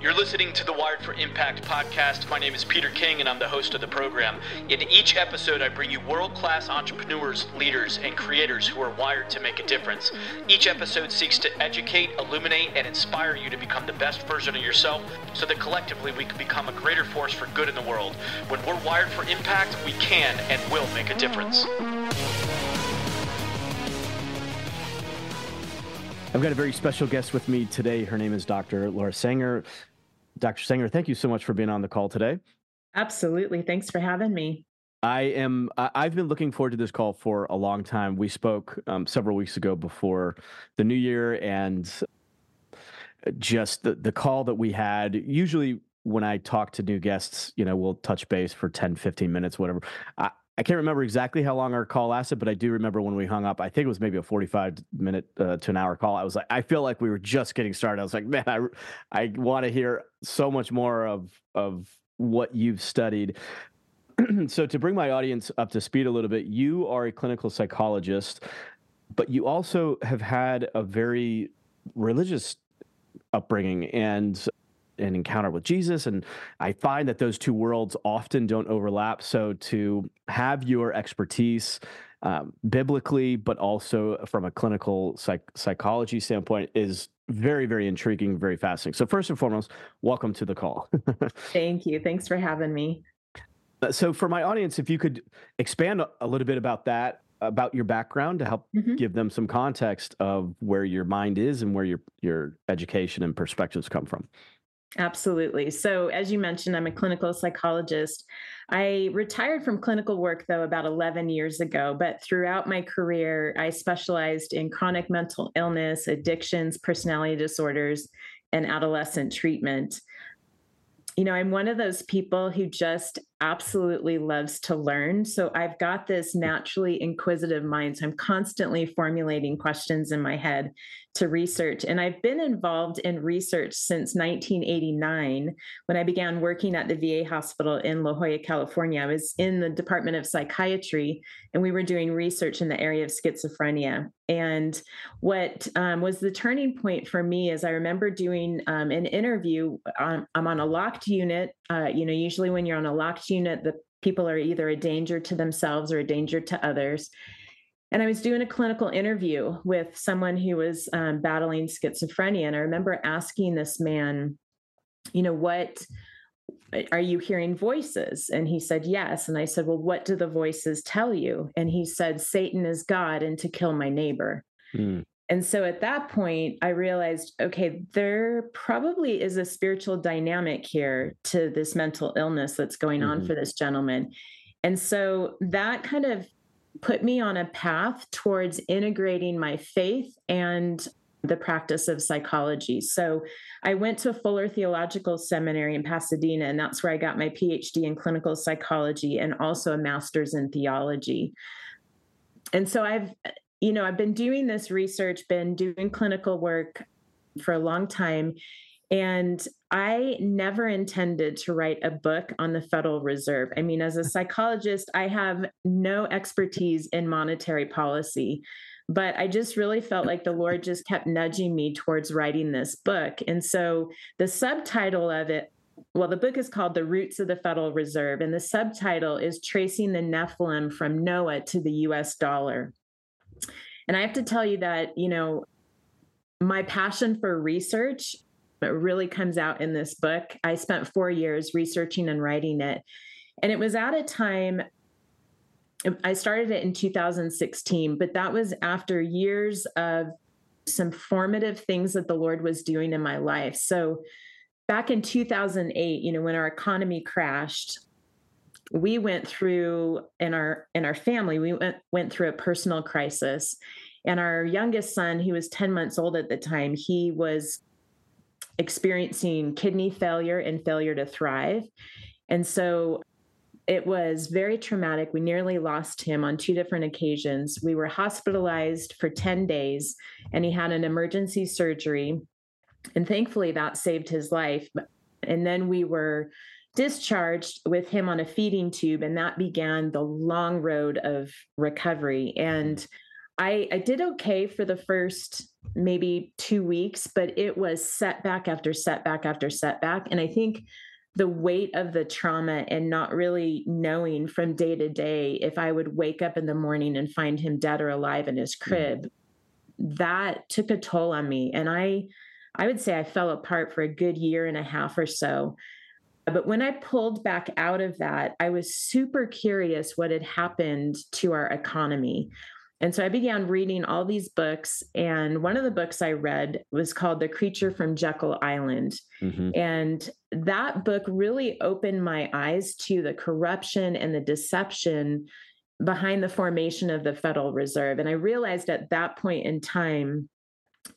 You're listening to the Wired for Impact podcast. My name is Peter King, and I'm the host of the program. In each episode, I bring you world class entrepreneurs, leaders, and creators who are wired to make a difference. Each episode seeks to educate, illuminate, and inspire you to become the best version of yourself so that collectively we can become a greater force for good in the world. When we're wired for impact, we can and will make a difference. I've got a very special guest with me today. Her name is Dr. Laura Sanger. Dr. Sanger, thank you so much for being on the call today. Absolutely. Thanks for having me. I am. I've been looking forward to this call for a long time. We spoke um, several weeks ago before the new year, and just the the call that we had. Usually, when I talk to new guests, you know, we'll touch base for 10, 15 minutes, whatever. I, I can't remember exactly how long our call lasted, but I do remember when we hung up. I think it was maybe a forty-five minute uh, to an hour call. I was like, I feel like we were just getting started. I was like, man, I I want to hear so much more of of what you've studied. so to bring my audience up to speed a little bit, you are a clinical psychologist, but you also have had a very religious upbringing and an encounter with Jesus. And I find that those two worlds often don't overlap. So to have your expertise um, biblically, but also from a clinical psych- psychology standpoint is very, very intriguing, very fascinating. So first and foremost, welcome to the call. Thank you. Thanks for having me. Uh, so for my audience, if you could expand a little bit about that, about your background to help mm-hmm. give them some context of where your mind is and where your your education and perspectives come from. Absolutely. So, as you mentioned, I'm a clinical psychologist. I retired from clinical work, though, about 11 years ago. But throughout my career, I specialized in chronic mental illness, addictions, personality disorders, and adolescent treatment you know, I'm one of those people who just absolutely loves to learn. So I've got this naturally inquisitive mind. So I'm constantly formulating questions in my head to research. And I've been involved in research since 1989 when I began working at the VA hospital in La Jolla, California. I was in the Department of Psychiatry and we were doing research in the area of schizophrenia. And what um, was the turning point for me is I remember doing um, an interview. On, I'm on a locked unit. Uh, you know, usually when you're on a locked unit, the people are either a danger to themselves or a danger to others. And I was doing a clinical interview with someone who was um, battling schizophrenia. And I remember asking this man, you know, what are you hearing voices? And he said, yes. And I said, well, what do the voices tell you? And he said, Satan is God and to kill my neighbor. Mm. And so at that point, I realized, okay, there probably is a spiritual dynamic here to this mental illness that's going mm-hmm. on for this gentleman. And so that kind of put me on a path towards integrating my faith and the practice of psychology. So I went to Fuller Theological Seminary in Pasadena, and that's where I got my PhD in clinical psychology and also a master's in theology. And so I've, you know, I've been doing this research, been doing clinical work for a long time. And I never intended to write a book on the Federal Reserve. I mean, as a psychologist, I have no expertise in monetary policy, but I just really felt like the Lord just kept nudging me towards writing this book. And so the subtitle of it well, the book is called The Roots of the Federal Reserve, and the subtitle is Tracing the Nephilim from Noah to the US Dollar. And I have to tell you that, you know, my passion for research it really comes out in this book. I spent four years researching and writing it. And it was at a time, I started it in 2016, but that was after years of some formative things that the Lord was doing in my life. So back in 2008, you know, when our economy crashed, we went through in our in our family we went went through a personal crisis and our youngest son he was 10 months old at the time he was experiencing kidney failure and failure to thrive. And so it was very traumatic. We nearly lost him on two different occasions. We were hospitalized for 10 days and he had an emergency surgery. And thankfully, that saved his life. And then we were discharged with him on a feeding tube, and that began the long road of recovery. And I, I did okay for the first maybe two weeks, but it was setback after setback after setback. And I think the weight of the trauma and not really knowing from day to day if I would wake up in the morning and find him dead or alive in his mm. crib, mm-hmm. that took a toll on me. And I I would say I fell apart for a good year and a half or so. But when I pulled back out of that, I was super curious what had happened to our economy. And so I began reading all these books. And one of the books I read was called The Creature from Jekyll Island. Mm-hmm. And that book really opened my eyes to the corruption and the deception behind the formation of the Federal Reserve. And I realized at that point in time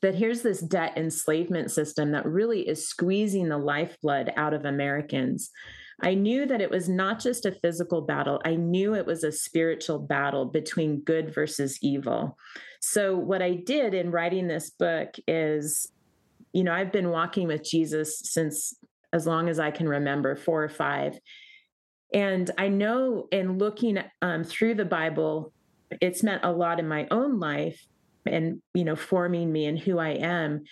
that here's this debt enslavement system that really is squeezing the lifeblood out of Americans. I knew that it was not just a physical battle, I knew it was a spiritual battle between good versus evil. So, what I did in writing this book is, you know, I've been walking with Jesus since as long as I can remember, four or five. And I know in looking um, through the Bible, it's meant a lot in my own life and you know forming me and who i am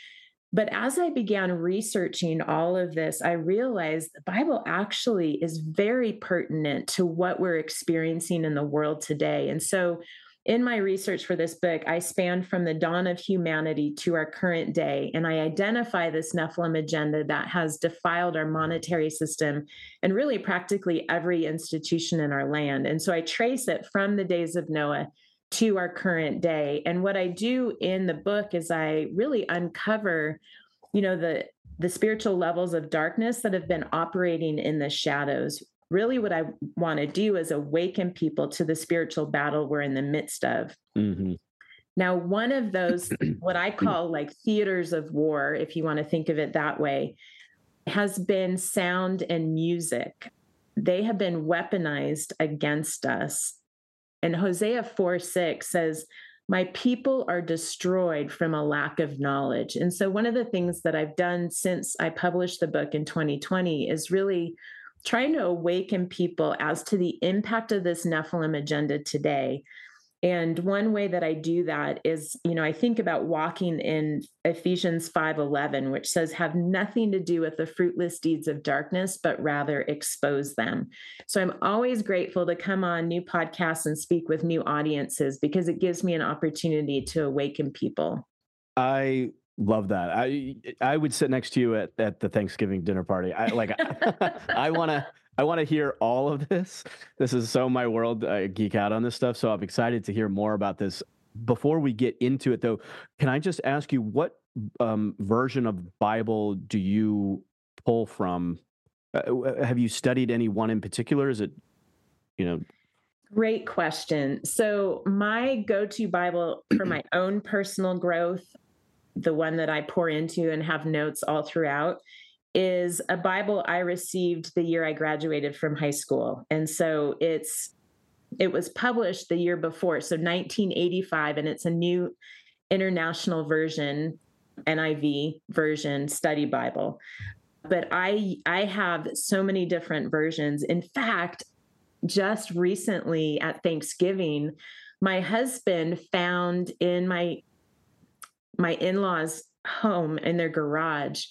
but as I began researching all of this, I realized the Bible actually is very pertinent to what we're experiencing in the world today. And so, in my research for this book, I span from the dawn of humanity to our current day, and I identify this Nephilim agenda that has defiled our monetary system and really practically every institution in our land. And so I trace it from the days of Noah to our current day. And what I do in the book is I really uncover, you know, the the spiritual levels of darkness that have been operating in the shadows. Really, what I want to do is awaken people to the spiritual battle we're in the midst of. Mm-hmm. Now, one of those, what I call like theaters of war, if you want to think of it that way, has been sound and music. They have been weaponized against us and Hosea 4 6 says, My people are destroyed from a lack of knowledge. And so, one of the things that I've done since I published the book in 2020 is really trying to awaken people as to the impact of this Nephilim agenda today and one way that I do that is, you know, I think about walking in Ephesians 5:11, which says have nothing to do with the fruitless deeds of darkness, but rather expose them. So I'm always grateful to come on new podcasts and speak with new audiences because it gives me an opportunity to awaken people. I love that. I I would sit next to you at, at the Thanksgiving dinner party. I like I want to I want to hear all of this. This is so my world. I geek out on this stuff. So I'm excited to hear more about this. Before we get into it, though, can I just ask you what um, version of Bible do you pull from? Uh, have you studied any one in particular? Is it, you know, Great question. So, my go to Bible for my own personal growth, the one that I pour into and have notes all throughout, is a Bible I received the year I graduated from high school. And so it's it was published the year before, so 1985 and it's a new international version, NIV version study Bible. But I I have so many different versions. In fact, just recently at Thanksgiving, my husband found in my my in-laws home in their garage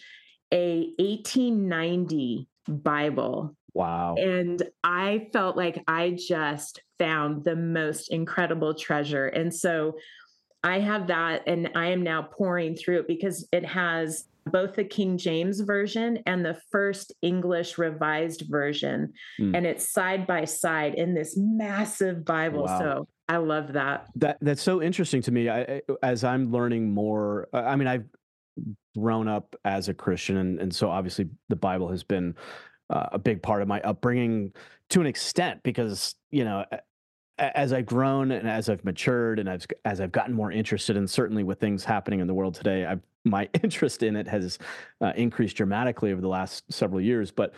a 1890 Bible. Wow. And I felt like I just found the most incredible treasure. And so I have that and I am now pouring through it because it has both the King James version and the first English revised version. Mm. And it's side by side in this massive Bible. Wow. So I love that. That that's so interesting to me. I, as I'm learning more, I mean, I've grown up as a Christian, and, and so obviously the Bible has been uh, a big part of my upbringing to an extent because you know as I've grown and as I've matured and I've, as I've gotten more interested and in, certainly with things happening in the world today, I've, my interest in it has uh, increased dramatically over the last several years. But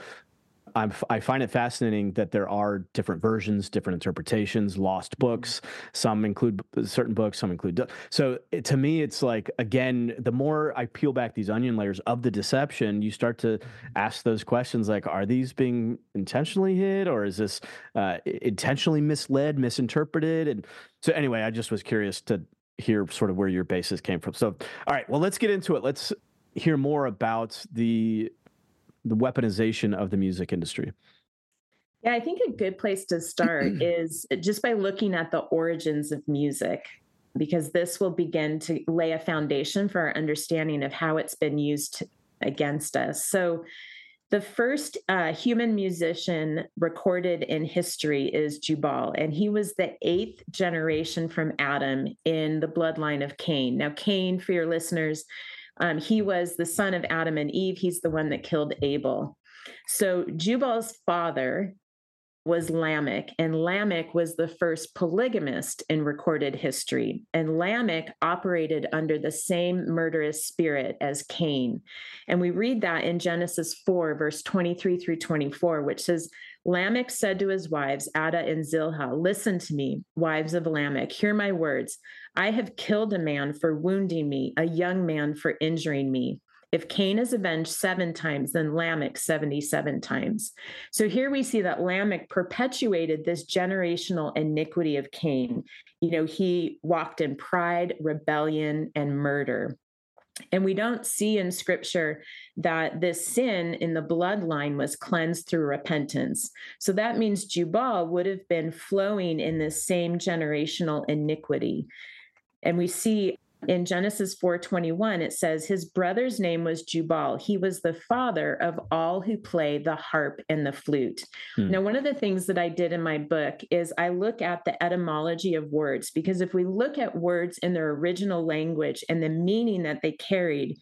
I'm, I find it fascinating that there are different versions, different interpretations, lost mm-hmm. books. Some include certain books, some include. So it, to me, it's like, again, the more I peel back these onion layers of the deception, you start to mm-hmm. ask those questions like, are these being intentionally hid or is this uh, intentionally misled, misinterpreted? And so, anyway, I just was curious to hear sort of where your basis came from. So, all right, well, let's get into it. Let's hear more about the the weaponization of the music industry. Yeah, I think a good place to start is just by looking at the origins of music, because this will begin to lay a foundation for our understanding of how it's been used against us. So, the first uh, human musician recorded in history is Jubal, and he was the eighth generation from Adam in the bloodline of Cain. Now, Cain, for your listeners, um, he was the son of Adam and Eve. He's the one that killed Abel. So, Jubal's father was Lamech, and Lamech was the first polygamist in recorded history. And Lamech operated under the same murderous spirit as Cain. And we read that in Genesis 4, verse 23 through 24, which says, Lamech said to his wives, Adah and Zillah, Listen to me, wives of Lamech, hear my words. I have killed a man for wounding me, a young man for injuring me. If Cain is avenged seven times, then Lamech 77 times. So here we see that Lamech perpetuated this generational iniquity of Cain. You know, he walked in pride, rebellion, and murder. And we don't see in scripture that this sin in the bloodline was cleansed through repentance. So that means Jubal would have been flowing in this same generational iniquity. And we see in Genesis 4:21 it says his brother's name was Jubal. He was the father of all who play the harp and the flute. Hmm. Now one of the things that I did in my book is I look at the etymology of words because if we look at words in their original language and the meaning that they carried,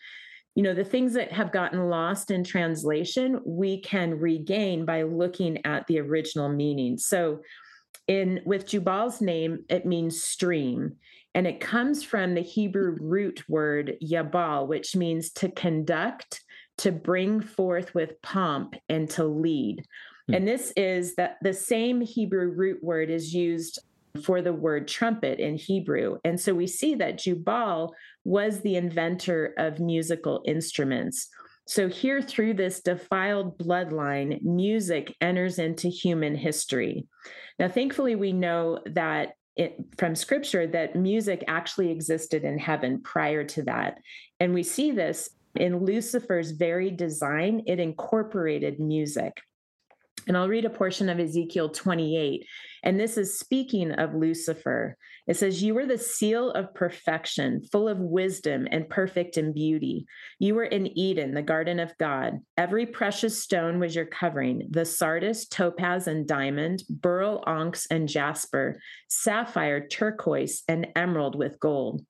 you know, the things that have gotten lost in translation, we can regain by looking at the original meaning. So in with Jubal's name, it means stream. And it comes from the Hebrew root word yabal, which means to conduct, to bring forth with pomp, and to lead. Hmm. And this is that the same Hebrew root word is used for the word trumpet in Hebrew. And so we see that Jubal was the inventor of musical instruments. So, here through this defiled bloodline, music enters into human history. Now, thankfully, we know that it, from scripture that music actually existed in heaven prior to that. And we see this in Lucifer's very design, it incorporated music. And I'll read a portion of Ezekiel 28. And this is speaking of Lucifer. It says, You were the seal of perfection, full of wisdom and perfect in beauty. You were in Eden, the garden of God. Every precious stone was your covering the sardius, topaz, and diamond, beryl, onyx, and jasper, sapphire, turquoise, and emerald with gold.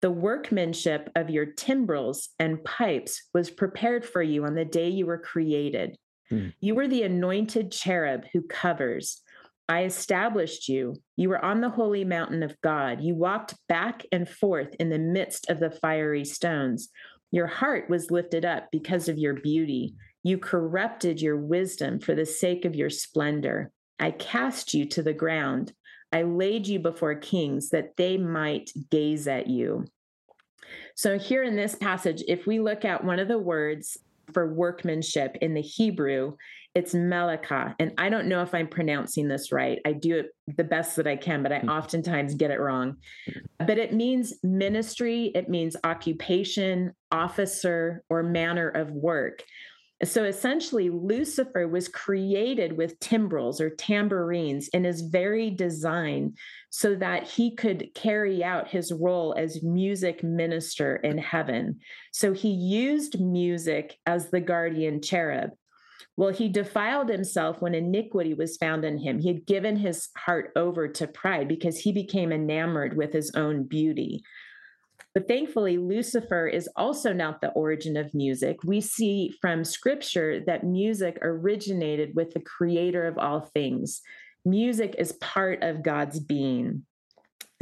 The workmanship of your timbrels and pipes was prepared for you on the day you were created. Hmm. You were the anointed cherub who covers. I established you. You were on the holy mountain of God. You walked back and forth in the midst of the fiery stones. Your heart was lifted up because of your beauty. You corrupted your wisdom for the sake of your splendor. I cast you to the ground. I laid you before kings that they might gaze at you. So, here in this passage, if we look at one of the words for workmanship in the Hebrew, it's melaka. And I don't know if I'm pronouncing this right. I do it the best that I can, but I hmm. oftentimes get it wrong. But it means ministry, it means occupation, officer, or manner of work. So essentially, Lucifer was created with timbrels or tambourines in his very design so that he could carry out his role as music minister in heaven. So he used music as the guardian cherub. Well, he defiled himself when iniquity was found in him. He had given his heart over to pride because he became enamored with his own beauty. But thankfully, Lucifer is also not the origin of music. We see from scripture that music originated with the creator of all things. Music is part of God's being.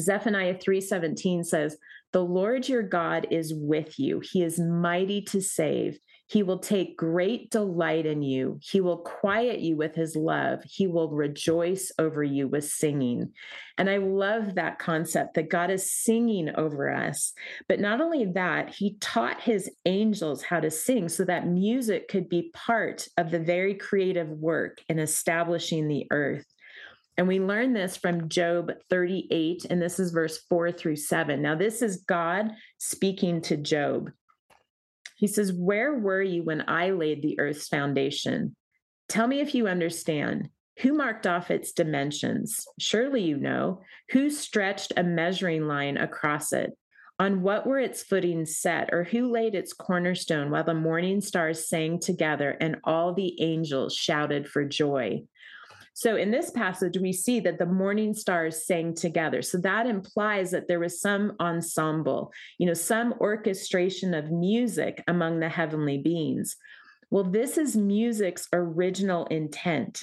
Zephaniah 3:17 says, "The Lord your God is with you. He is mighty to save. He will take great delight in you. He will quiet you with his love. He will rejoice over you with singing. And I love that concept that God is singing over us. But not only that, he taught his angels how to sing so that music could be part of the very creative work in establishing the earth. And we learn this from Job 38, and this is verse 4 through 7. Now, this is God speaking to Job. He says, Where were you when I laid the earth's foundation? Tell me if you understand. Who marked off its dimensions? Surely you know. Who stretched a measuring line across it? On what were its footings set, or who laid its cornerstone while the morning stars sang together and all the angels shouted for joy? So in this passage, we see that the morning stars sang together. So that implies that there was some ensemble, you know, some orchestration of music among the heavenly beings. Well, this is music's original intent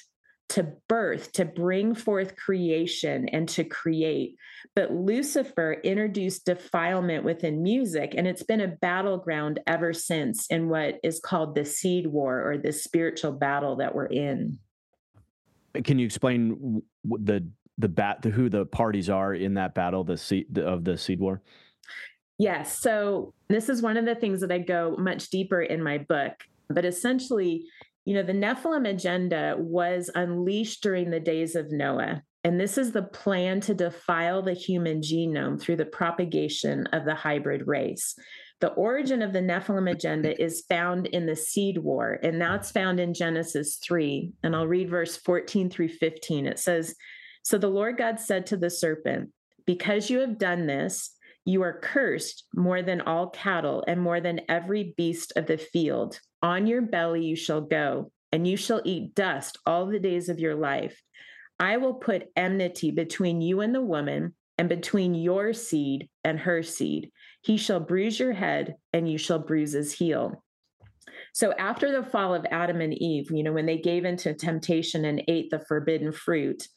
to birth, to bring forth creation and to create. But Lucifer introduced defilement within music, and it's been a battleground ever since in what is called the seed war or the spiritual battle that we're in. Can you explain the the bat the, who the parties are in that battle the seed of the seed war? Yes. So this is one of the things that I go much deeper in my book. But essentially, you know, the Nephilim agenda was unleashed during the days of Noah. And this is the plan to defile the human genome through the propagation of the hybrid race. The origin of the Nephilim agenda is found in the seed war, and that's found in Genesis 3. And I'll read verse 14 through 15. It says, So the Lord God said to the serpent, Because you have done this, you are cursed more than all cattle and more than every beast of the field. On your belly you shall go, and you shall eat dust all the days of your life. I will put enmity between you and the woman, and between your seed and her seed. He shall bruise your head, and you shall bruise his heel. So, after the fall of Adam and Eve, you know, when they gave into temptation and ate the forbidden fruit,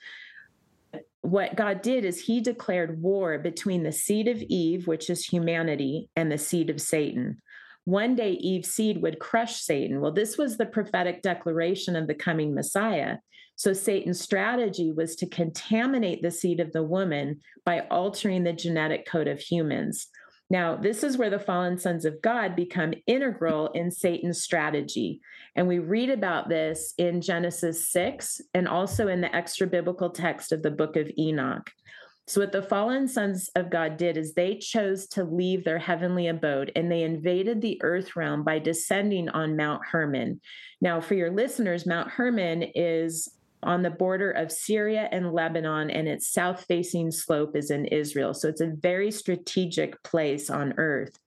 what God did is he declared war between the seed of Eve, which is humanity, and the seed of Satan. One day Eve's seed would crush Satan. Well, this was the prophetic declaration of the coming Messiah. So Satan's strategy was to contaminate the seed of the woman by altering the genetic code of humans. Now, this is where the fallen sons of God become integral in Satan's strategy. And we read about this in Genesis 6 and also in the extra biblical text of the book of Enoch. So, what the fallen sons of God did is they chose to leave their heavenly abode and they invaded the earth realm by descending on Mount Hermon. Now, for your listeners, Mount Hermon is on the border of Syria and Lebanon, and its south facing slope is in Israel. So it's a very strategic place on earth.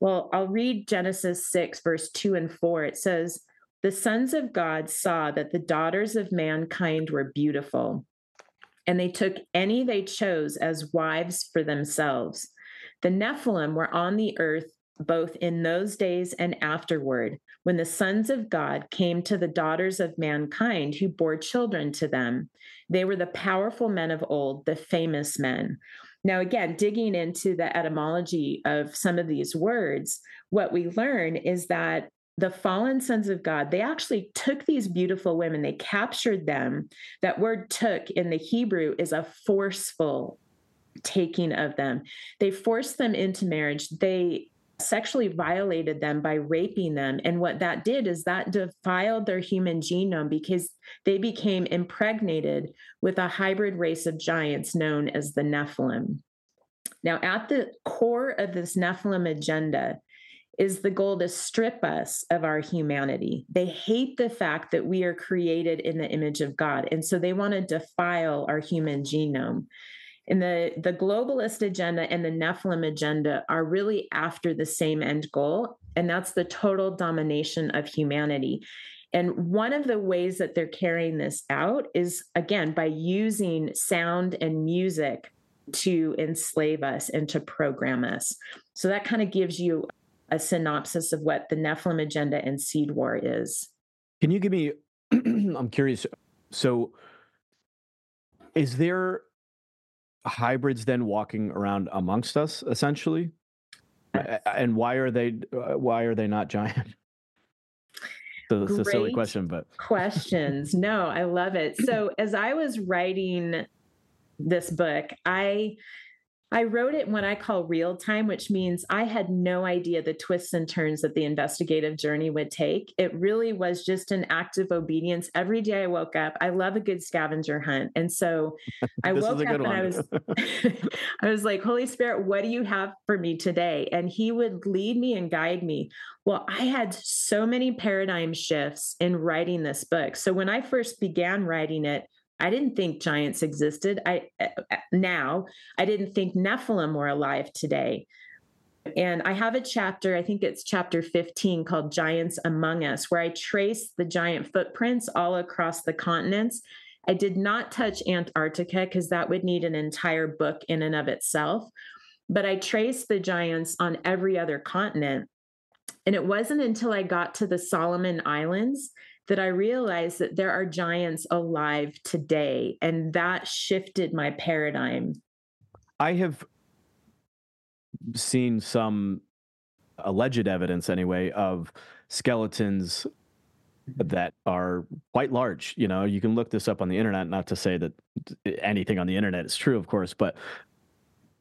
Well, I'll read Genesis 6, verse 2 and 4. It says, The sons of God saw that the daughters of mankind were beautiful, and they took any they chose as wives for themselves. The Nephilim were on the earth both in those days and afterward, when the sons of God came to the daughters of mankind who bore children to them. They were the powerful men of old, the famous men. Now, again, digging into the etymology of some of these words, what we learn is that the fallen sons of God, they actually took these beautiful women, they captured them. That word took in the Hebrew is a forceful taking of them. They forced them into marriage. They sexually violated them by raping them. And what that did is that defiled their human genome because they became impregnated with a hybrid race of giants known as the Nephilim. Now, at the core of this Nephilim agenda is the goal to strip us of our humanity. They hate the fact that we are created in the image of God. And so they want to defile our human genome. And the, the globalist agenda and the Nephilim agenda are really after the same end goal, and that's the total domination of humanity. And one of the ways that they're carrying this out is, again, by using sound and music to enslave us and to program us. So that kind of gives you a synopsis of what the Nephilim agenda and seed war is. Can you give me, I'm curious. So is there hybrids then walking around amongst us essentially? And why are they uh, why are they not giant? So it's a silly question but questions. No i love it. So as i was writing this book i I wrote it in what I call real time, which means I had no idea the twists and turns that the investigative journey would take. It really was just an act of obedience. Every day I woke up, I love a good scavenger hunt. And so I woke up and. I was I was like, Holy Spirit, what do you have for me today? And he would lead me and guide me. Well, I had so many paradigm shifts in writing this book. So when I first began writing it, I didn't think giants existed. I eh, eh, now I didn't think Nephilim were alive today. And I have a chapter, I think it's chapter 15 called Giants Among Us, where I trace the giant footprints all across the continents. I did not touch Antarctica because that would need an entire book in and of itself. But I traced the giants on every other continent. And it wasn't until I got to the Solomon Islands that I realized that there are giants alive today. And that shifted my paradigm. I have seen some alleged evidence, anyway, of skeletons that are quite large. You know, you can look this up on the internet, not to say that anything on the internet is true, of course, but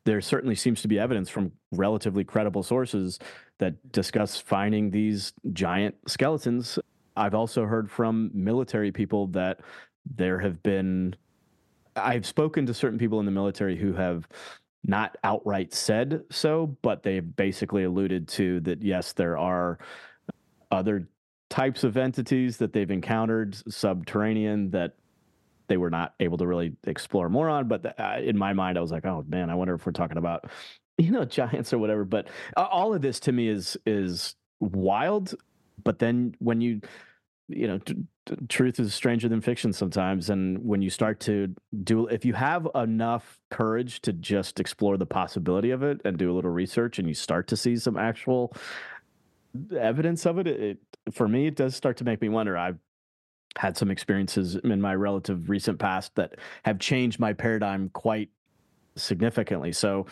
there certainly seems to be evidence from relatively credible sources that discuss finding these giant skeletons I've also heard from military people that there have been. I've spoken to certain people in the military who have not outright said so, but they've basically alluded to that yes, there are other types of entities that they've encountered subterranean that they were not able to really explore more on. But uh, in my mind, I was like, oh man, I wonder if we're talking about you know giants or whatever. But all of this to me is is wild but then when you you know t- t- truth is stranger than fiction sometimes and when you start to do if you have enough courage to just explore the possibility of it and do a little research and you start to see some actual evidence of it, it, for me it does start to make me wonder. I've had some experiences in my relative recent past that have changed my paradigm quite significantly. So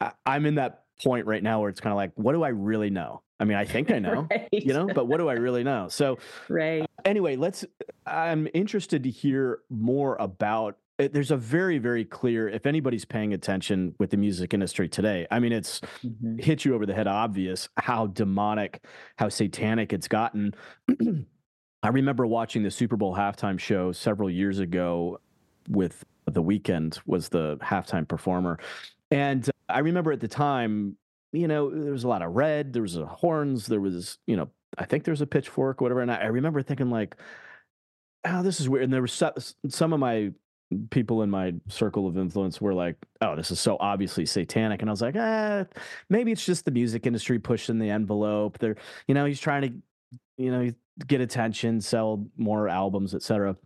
I, i'm in that point right now where it's kind of like what do i really know I mean, I think I know, right. you know, but what do I really know? So, right. Anyway, let's. I'm interested to hear more about. Eh, there's a very, very clear. If anybody's paying attention with the music industry today, I mean, it's mm-hmm. hit you over the head. Obvious how demonic, how satanic it's gotten. I remember watching the Super Bowl halftime show several years ago with The Weeknd was the halftime performer, and I remember at the time you know, there was a lot of red, there was horns, there was, you know, I think there's a pitchfork, whatever. And I, I remember thinking like, oh, this is weird. And there was some of my people in my circle of influence were like, oh, this is so obviously satanic. And I was like, ah, maybe it's just the music industry pushing the envelope. They're, you know, he's trying to, you know, get attention, sell more albums, etc.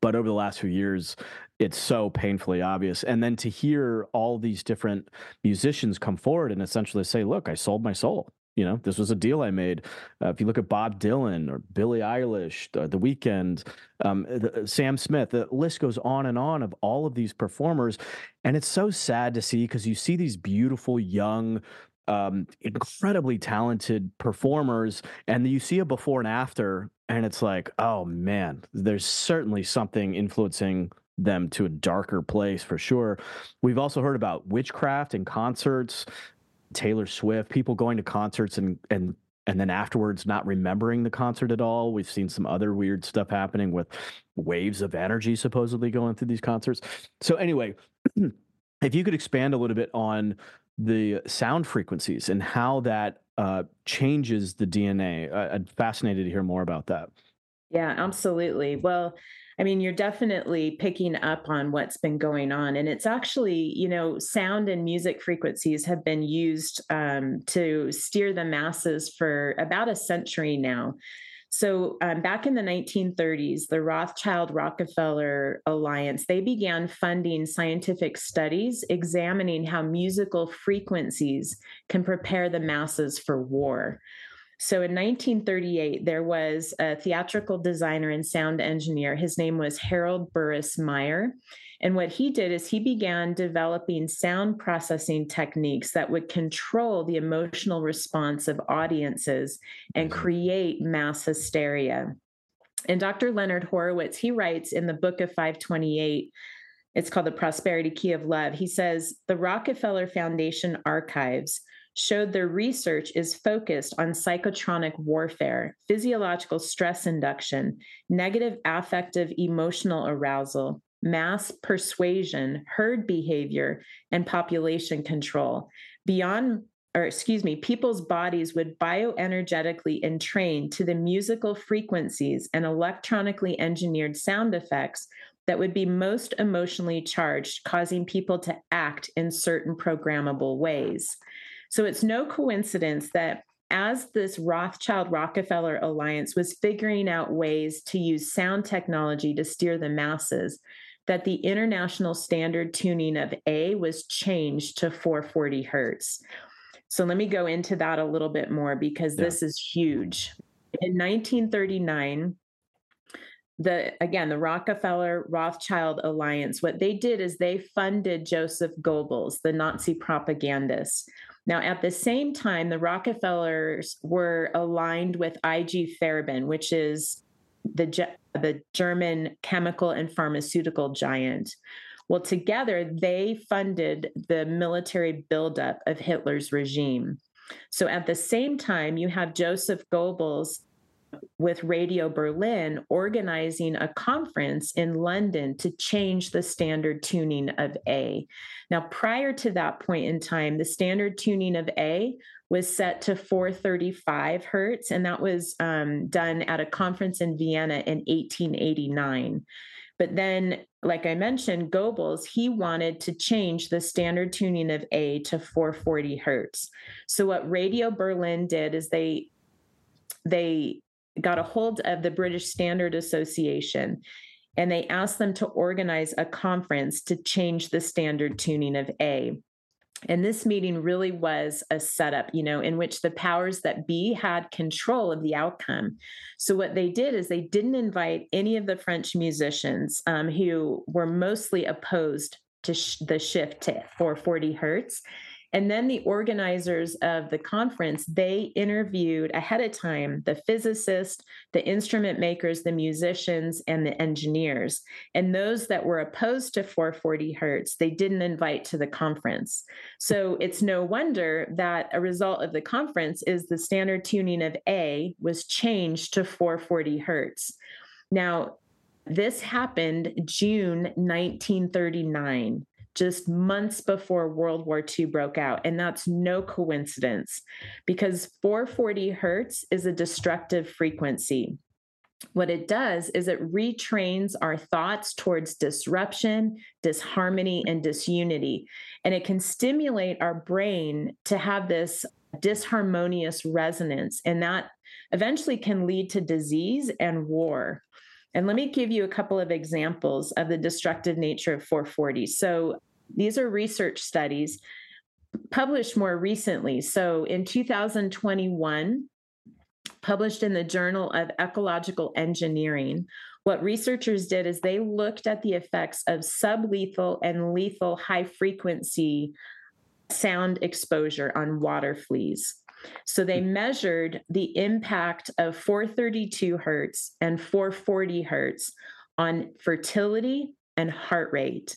But over the last few years, it's so painfully obvious. And then to hear all these different musicians come forward and essentially say, look, I sold my soul. You know, this was a deal I made. Uh, if you look at Bob Dylan or Billie Eilish, uh, The Weeknd, um, the, uh, Sam Smith, the list goes on and on of all of these performers. And it's so sad to see because you see these beautiful, young, um, incredibly talented performers, and you see a before and after, and it's like, oh man, there's certainly something influencing them to a darker place for sure. We've also heard about witchcraft and concerts, Taylor Swift, people going to concerts and and and then afterwards not remembering the concert at all. We've seen some other weird stuff happening with waves of energy supposedly going through these concerts. So anyway, if you could expand a little bit on the sound frequencies and how that uh, changes the DNA, I'm fascinated to hear more about that. Yeah, absolutely. Well, I mean, you're definitely picking up on what's been going on. And it's actually, you know, sound and music frequencies have been used um, to steer the masses for about a century now. So um, back in the 1930s, the Rothschild Rockefeller Alliance, they began funding scientific studies examining how musical frequencies can prepare the masses for war. So in 1938, there was a theatrical designer and sound engineer. His name was Harold Burris Meyer. And what he did is he began developing sound processing techniques that would control the emotional response of audiences and mm-hmm. create mass hysteria. And Dr. Leonard Horowitz, he writes in the book of 528 It's called the Prosperity Key of Love. He says the Rockefeller Foundation archives showed their research is focused on psychotronic warfare, physiological stress induction, negative affective emotional arousal, mass persuasion, herd behavior, and population control. Beyond or excuse me, people's bodies would bioenergetically entrain to the musical frequencies and electronically engineered sound effects that would be most emotionally charged, causing people to act in certain programmable ways. So it's no coincidence that as this Rothschild Rockefeller alliance was figuring out ways to use sound technology to steer the masses, that the international standard tuning of A was changed to 440 hertz. So let me go into that a little bit more because yeah. this is huge. In 1939, the again the Rockefeller Rothschild alliance what they did is they funded Joseph Goebbels the Nazi propagandist now at the same time the Rockefellers were aligned with IG Farben which is the the German chemical and pharmaceutical giant well, together they funded the military buildup of Hitler's regime. So at the same time, you have Joseph Goebbels with Radio Berlin organizing a conference in London to change the standard tuning of A. Now, prior to that point in time, the standard tuning of A was set to 435 hertz, and that was um, done at a conference in Vienna in 1889. But then, like I mentioned, Goebbels, he wanted to change the standard tuning of A to 440 hertz. So what Radio Berlin did is they they got a hold of the British Standard Association and they asked them to organize a conference to change the standard tuning of A. And this meeting really was a setup, you know, in which the powers that be had control of the outcome. So, what they did is they didn't invite any of the French musicians um, who were mostly opposed to sh- the shift to 440 hertz. And then the organizers of the conference, they interviewed ahead of time the physicists, the instrument makers, the musicians, and the engineers. And those that were opposed to 440 hertz, they didn't invite to the conference. So it's no wonder that a result of the conference is the standard tuning of A was changed to 440 hertz. Now, this happened June 1939 just months before World War II broke out. And that's no coincidence because 440 hertz is a destructive frequency. What it does is it retrains our thoughts towards disruption, disharmony, and disunity. And it can stimulate our brain to have this disharmonious resonance. And that eventually can lead to disease and war. And let me give you a couple of examples of the destructive nature of 440. So, these are research studies published more recently. So in 2021, published in the Journal of Ecological Engineering, what researchers did is they looked at the effects of sublethal and lethal high frequency sound exposure on water fleas. So they measured the impact of 432 hertz and 440 hertz on fertility and heart rate.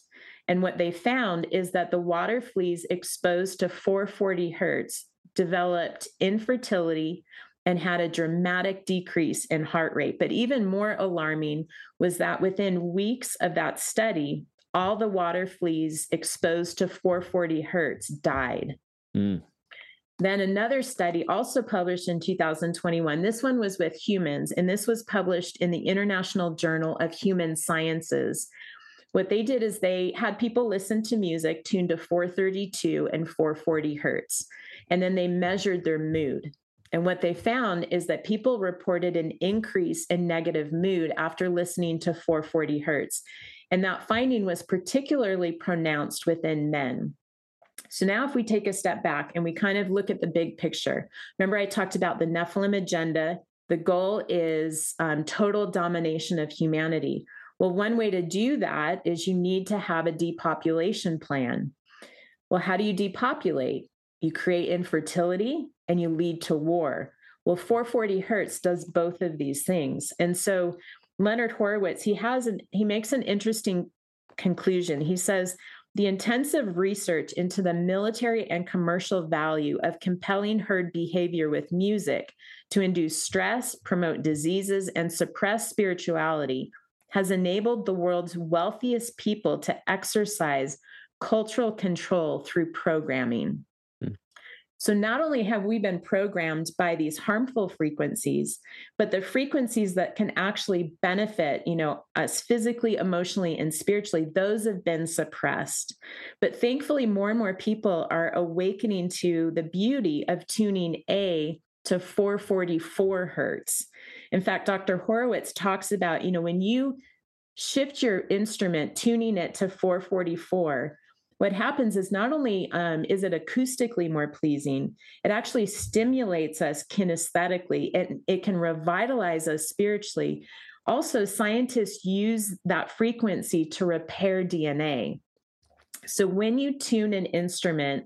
And what they found is that the water fleas exposed to 440 hertz developed infertility and had a dramatic decrease in heart rate. But even more alarming was that within weeks of that study, all the water fleas exposed to 440 hertz died. Mm. Then another study, also published in 2021, this one was with humans, and this was published in the International Journal of Human Sciences, what they did is they had people listen to music tuned to 432 and 440 hertz, and then they measured their mood. And what they found is that people reported an increase in negative mood after listening to 440 hertz. And that finding was particularly pronounced within men. So now, if we take a step back and we kind of look at the big picture, remember I talked about the Nephilim agenda. The goal is um, total domination of humanity. Well, one way to do that is you need to have a depopulation plan. Well, how do you depopulate? You create infertility and you lead to war. Well, 440 hertz does both of these things. And so Leonard Horowitz, he has an he makes an interesting conclusion. He says, the intensive research into the military and commercial value of compelling herd behavior with music to induce stress, promote diseases, and suppress spirituality has enabled the world's wealthiest people to exercise cultural control through programming. Hmm. So not only have we been programmed by these harmful frequencies, but the frequencies that can actually benefit, you know, us physically, emotionally, and spiritually, those have been suppressed. But thankfully, more and more people are awakening to the beauty of tuning A to 444 hertz. In fact, Dr. Horowitz talks about, you know, when you shift your instrument, tuning it to 444, what happens is not only um, is it acoustically more pleasing, it actually stimulates us kinesthetically. It, it can revitalize us spiritually. Also, scientists use that frequency to repair DNA. So when you tune an instrument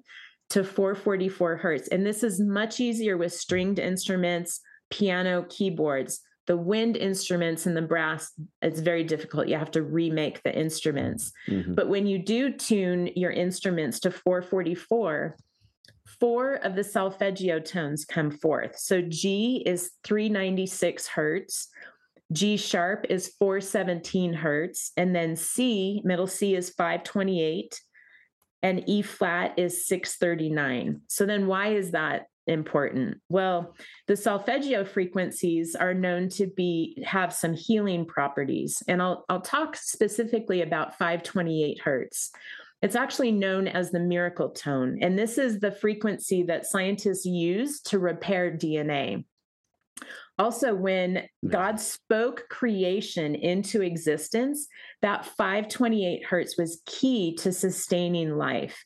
to 444 hertz, and this is much easier with stringed instruments, piano, keyboards the wind instruments and the brass it's very difficult. You have to remake the instruments. Mm-hmm. but when you do tune your instruments to 444 four of the solfeggio tones come forth. So g is 396 hertz g sharp is 417 hertz and then c middle c is 528 and e flat is 639 so then why is that important? Well, the solfeggio frequencies are known to be have some healing properties, and I'll I'll talk specifically about 528 hertz. It's actually known as the miracle tone, and this is the frequency that scientists use to repair DNA. Also, when God spoke creation into existence, that 528 hertz was key to sustaining life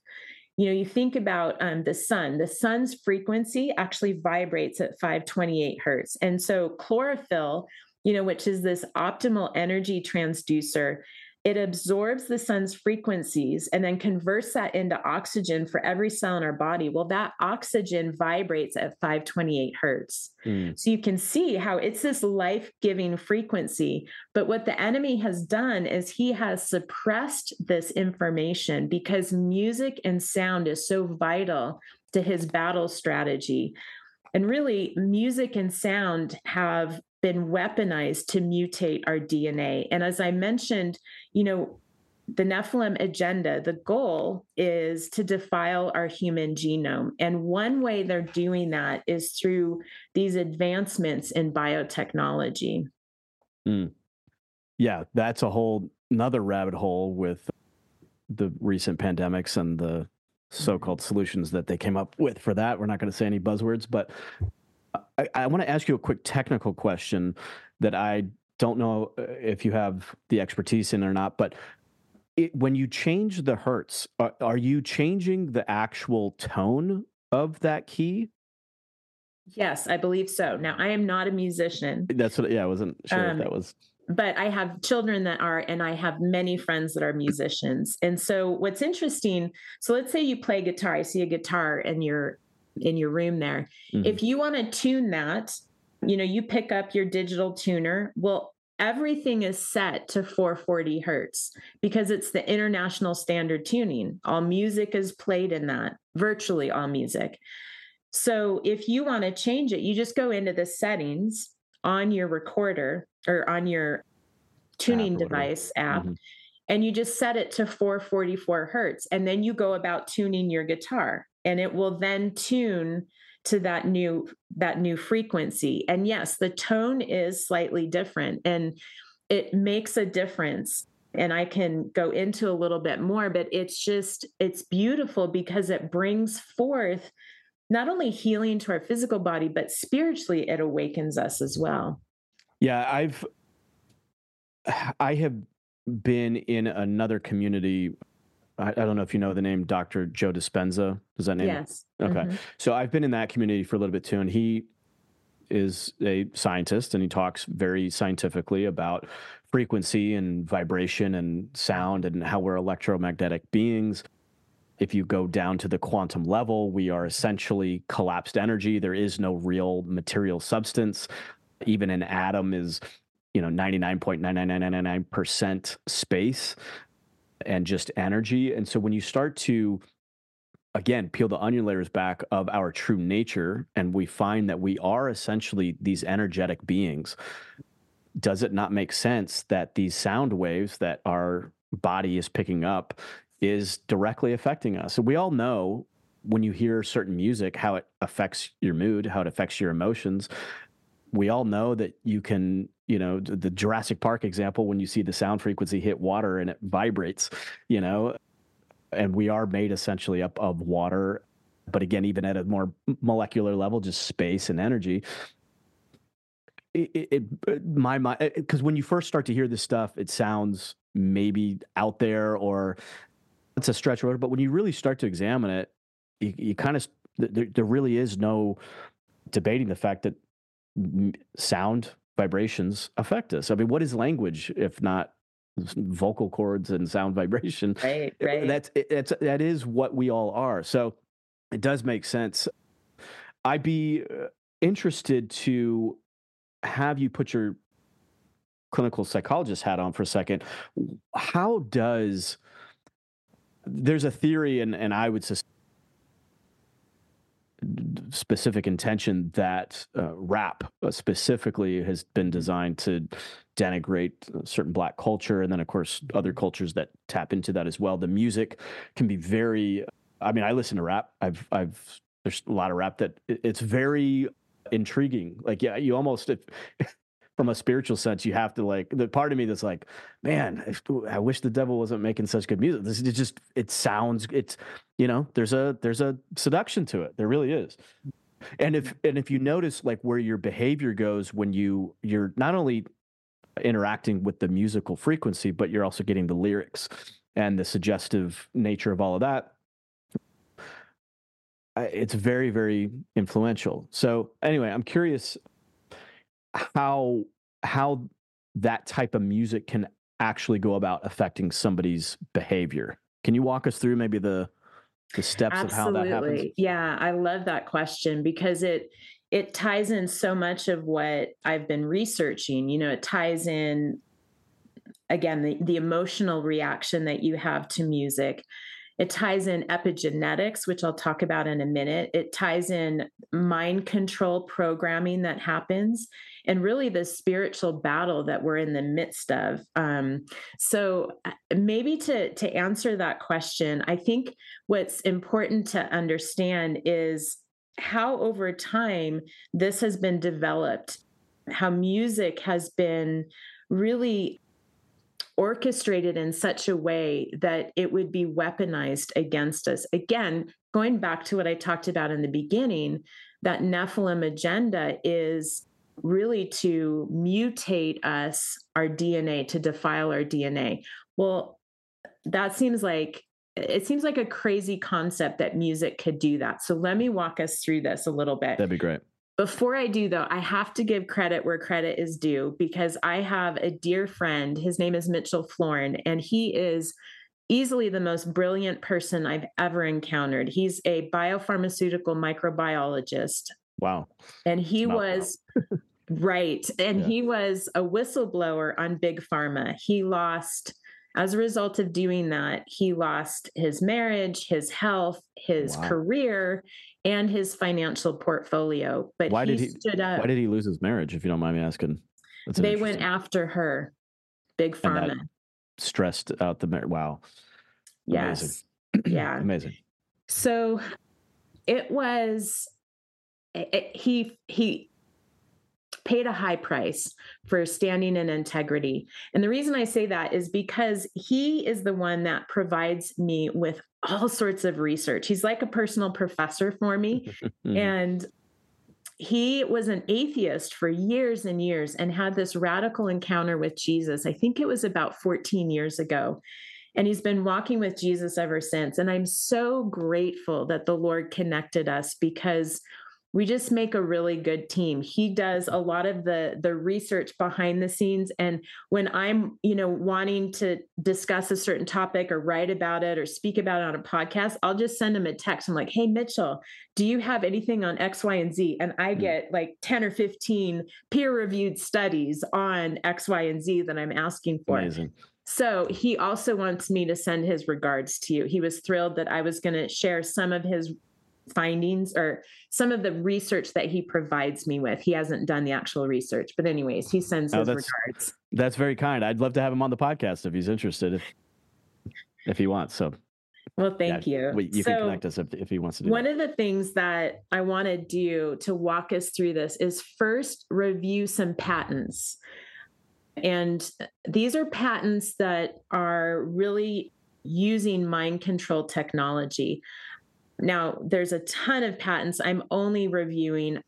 you know you think about um, the sun the sun's frequency actually vibrates at 528 hertz. And so chlorophyll you know which is this optimal energy transducer it absorbs the sun's frequencies and then converts that into oxygen for every cell in our body. Well, that oxygen vibrates at 528 hertz. Mm. So you can see how it's this life giving frequency. But what the enemy has done is he has suppressed this information because music and sound is so vital to his battle strategy. And really, music and sound have been weaponized to mutate our DNA. And as I mentioned, you know, the Nephilim agenda, the goal is to defile our human genome. And one way they're doing that is through these advancements in biotechnology. Mm. Yeah, that's a whole another rabbit hole with the recent pandemics and the so-called solutions that they came up with for that. We're not going to say any buzzwords, but I, I want to ask you a quick technical question that I don't know uh, if you have the expertise in or not, but it, when you change the hertz, are, are, you changing the actual tone of that key? Yes, I believe so. Now, I am not a musician. That's what, yeah, I wasn't sure um, if that was. But I have children that are, and I have many friends that are musicians. And so, what's interesting, so let's say you play guitar, I see a guitar and you're in your room there. Mm-hmm. If you want to tune that, you know, you pick up your digital tuner. Well, everything is set to 440 hertz because it's the international standard tuning. All music is played in that, virtually all music. So if you want to change it, you just go into the settings on your recorder or on your tuning app device app. Mm-hmm. And you just set it to 444 hertz. And then you go about tuning your guitar and it will then tune to that new that new frequency and yes the tone is slightly different and it makes a difference and i can go into a little bit more but it's just it's beautiful because it brings forth not only healing to our physical body but spiritually it awakens us as well yeah i've i have been in another community I, I, don't know if you know the name Dr. Joe Dispenza. Does that name? Yes. Okay. Mm-hmm. So I've been in that community for a little bit too, and he is a scientist and he talks very scientifically about frequency and vibration and sound and how we're electromagnetic beings. If you go down to the quantum level, we are essentially collapsed energy. There is no real material substance. Even an atom is, you know, 99.99999% space and just energy. And so when you start to again peel the onion layers back of our true nature and we find that we are essentially these energetic beings does it not make sense that these sound waves that our body is picking up is directly affecting us so we all know when you hear certain music how it affects your mood how it affects your emotions we all know that you can you know the jurassic park example when you see the sound frequency hit water and it vibrates you know and we are made essentially up of water but again even at a more molecular level just space and energy. It, it, it my mind because when you first start to hear this stuff it sounds maybe out there or it's a stretch but when you really start to examine it you, you kind of there, there really is no debating the fact that sound vibrations affect us i mean what is language if not vocal cords and sound vibration. Right, right. That's that's that is what we all are. So it does make sense. I'd be uh, interested to have you put your clinical psychologist hat on for a second. How does there's a theory, and and I would say specific intention that uh, rap uh, specifically has been designed to denigrate certain black culture and then of course other cultures that tap into that as well. The music can be very i mean i listen to rap. I've i've there's a lot of rap that it's very intriguing. Like yeah you almost if, from a spiritual sense, you have to like the part of me that's like, man, I wish the devil wasn't making such good music. This is just it sounds it's you know there's a there's a seduction to it. There really is. And if and if you notice like where your behavior goes when you you're not only interacting with the musical frequency, but you're also getting the lyrics and the suggestive nature of all of that. It's very, very influential. So, anyway, I'm curious how how that type of music can actually go about affecting somebody's behavior. Can you walk us through maybe the the steps Absolutely. of how that happens? Yeah, I love that question because it it ties in so much of what I've been researching. You know, it ties in again the, the emotional reaction that you have to music it ties in epigenetics, which I'll talk about in a minute. It ties in mind control programming that happens and really the spiritual battle that we're in the midst of. Um, so, uh, maybe to, to answer that question, I think what's important to understand is how over time this has been developed, how music has been really orchestrated in such a way that it would be weaponized against us. Again, going back to what I talked about in the beginning, that Nephilim agenda is really to mutate us, our DNA, to defile our DNA. Well, that seems like it seems like a crazy concept that music could do that. So let me walk us through this a little bit. That'd be great. Before I do, though, I have to give credit where credit is due because I have a dear friend. His name is Mitchell Florin, and he is easily the most brilliant person I've ever encountered. He's a biopharmaceutical microbiologist. Wow. And he was. right. And yeah. he was a whistleblower on Big Pharma. He lost as a result of doing that, he lost his marriage, his health, his wow. career, and his financial portfolio. But why he did he stood up. Why did he lose his marriage? If you don't mind me asking. They went after her, big pharma. Stressed out the marriage. Wow. Yes. Amazing. Yeah. Amazing. So it was. It, he he paid a high price for standing in integrity. And the reason I say that is because he is the one that provides me with all sorts of research. He's like a personal professor for me. Mm-hmm. and he was an atheist for years and years and had this radical encounter with Jesus. I think it was about 14 years ago. And he's been walking with Jesus ever since. And I'm so grateful that the Lord connected us because we just make a really good team he does a lot of the the research behind the scenes and when i'm you know wanting to discuss a certain topic or write about it or speak about it on a podcast i'll just send him a text i'm like hey mitchell do you have anything on x y and z and i hmm. get like 10 or 15 peer reviewed studies on x y and z that i'm asking for Amazing. So he also wants me to send his regards to you. He was thrilled that I was going to share some of his findings or some of the research that he provides me with. He hasn't done the actual research, but anyways, he sends oh, his that's, regards. That's very kind. I'd love to have him on the podcast if he's interested, if if he wants. So well, thank yeah, you. You so, can connect us if, if he wants to do One that. of the things that I want to do to walk us through this is first review some patents. And these are patents that are really using mind control technology. Now, there's a ton of patents. I'm only reviewing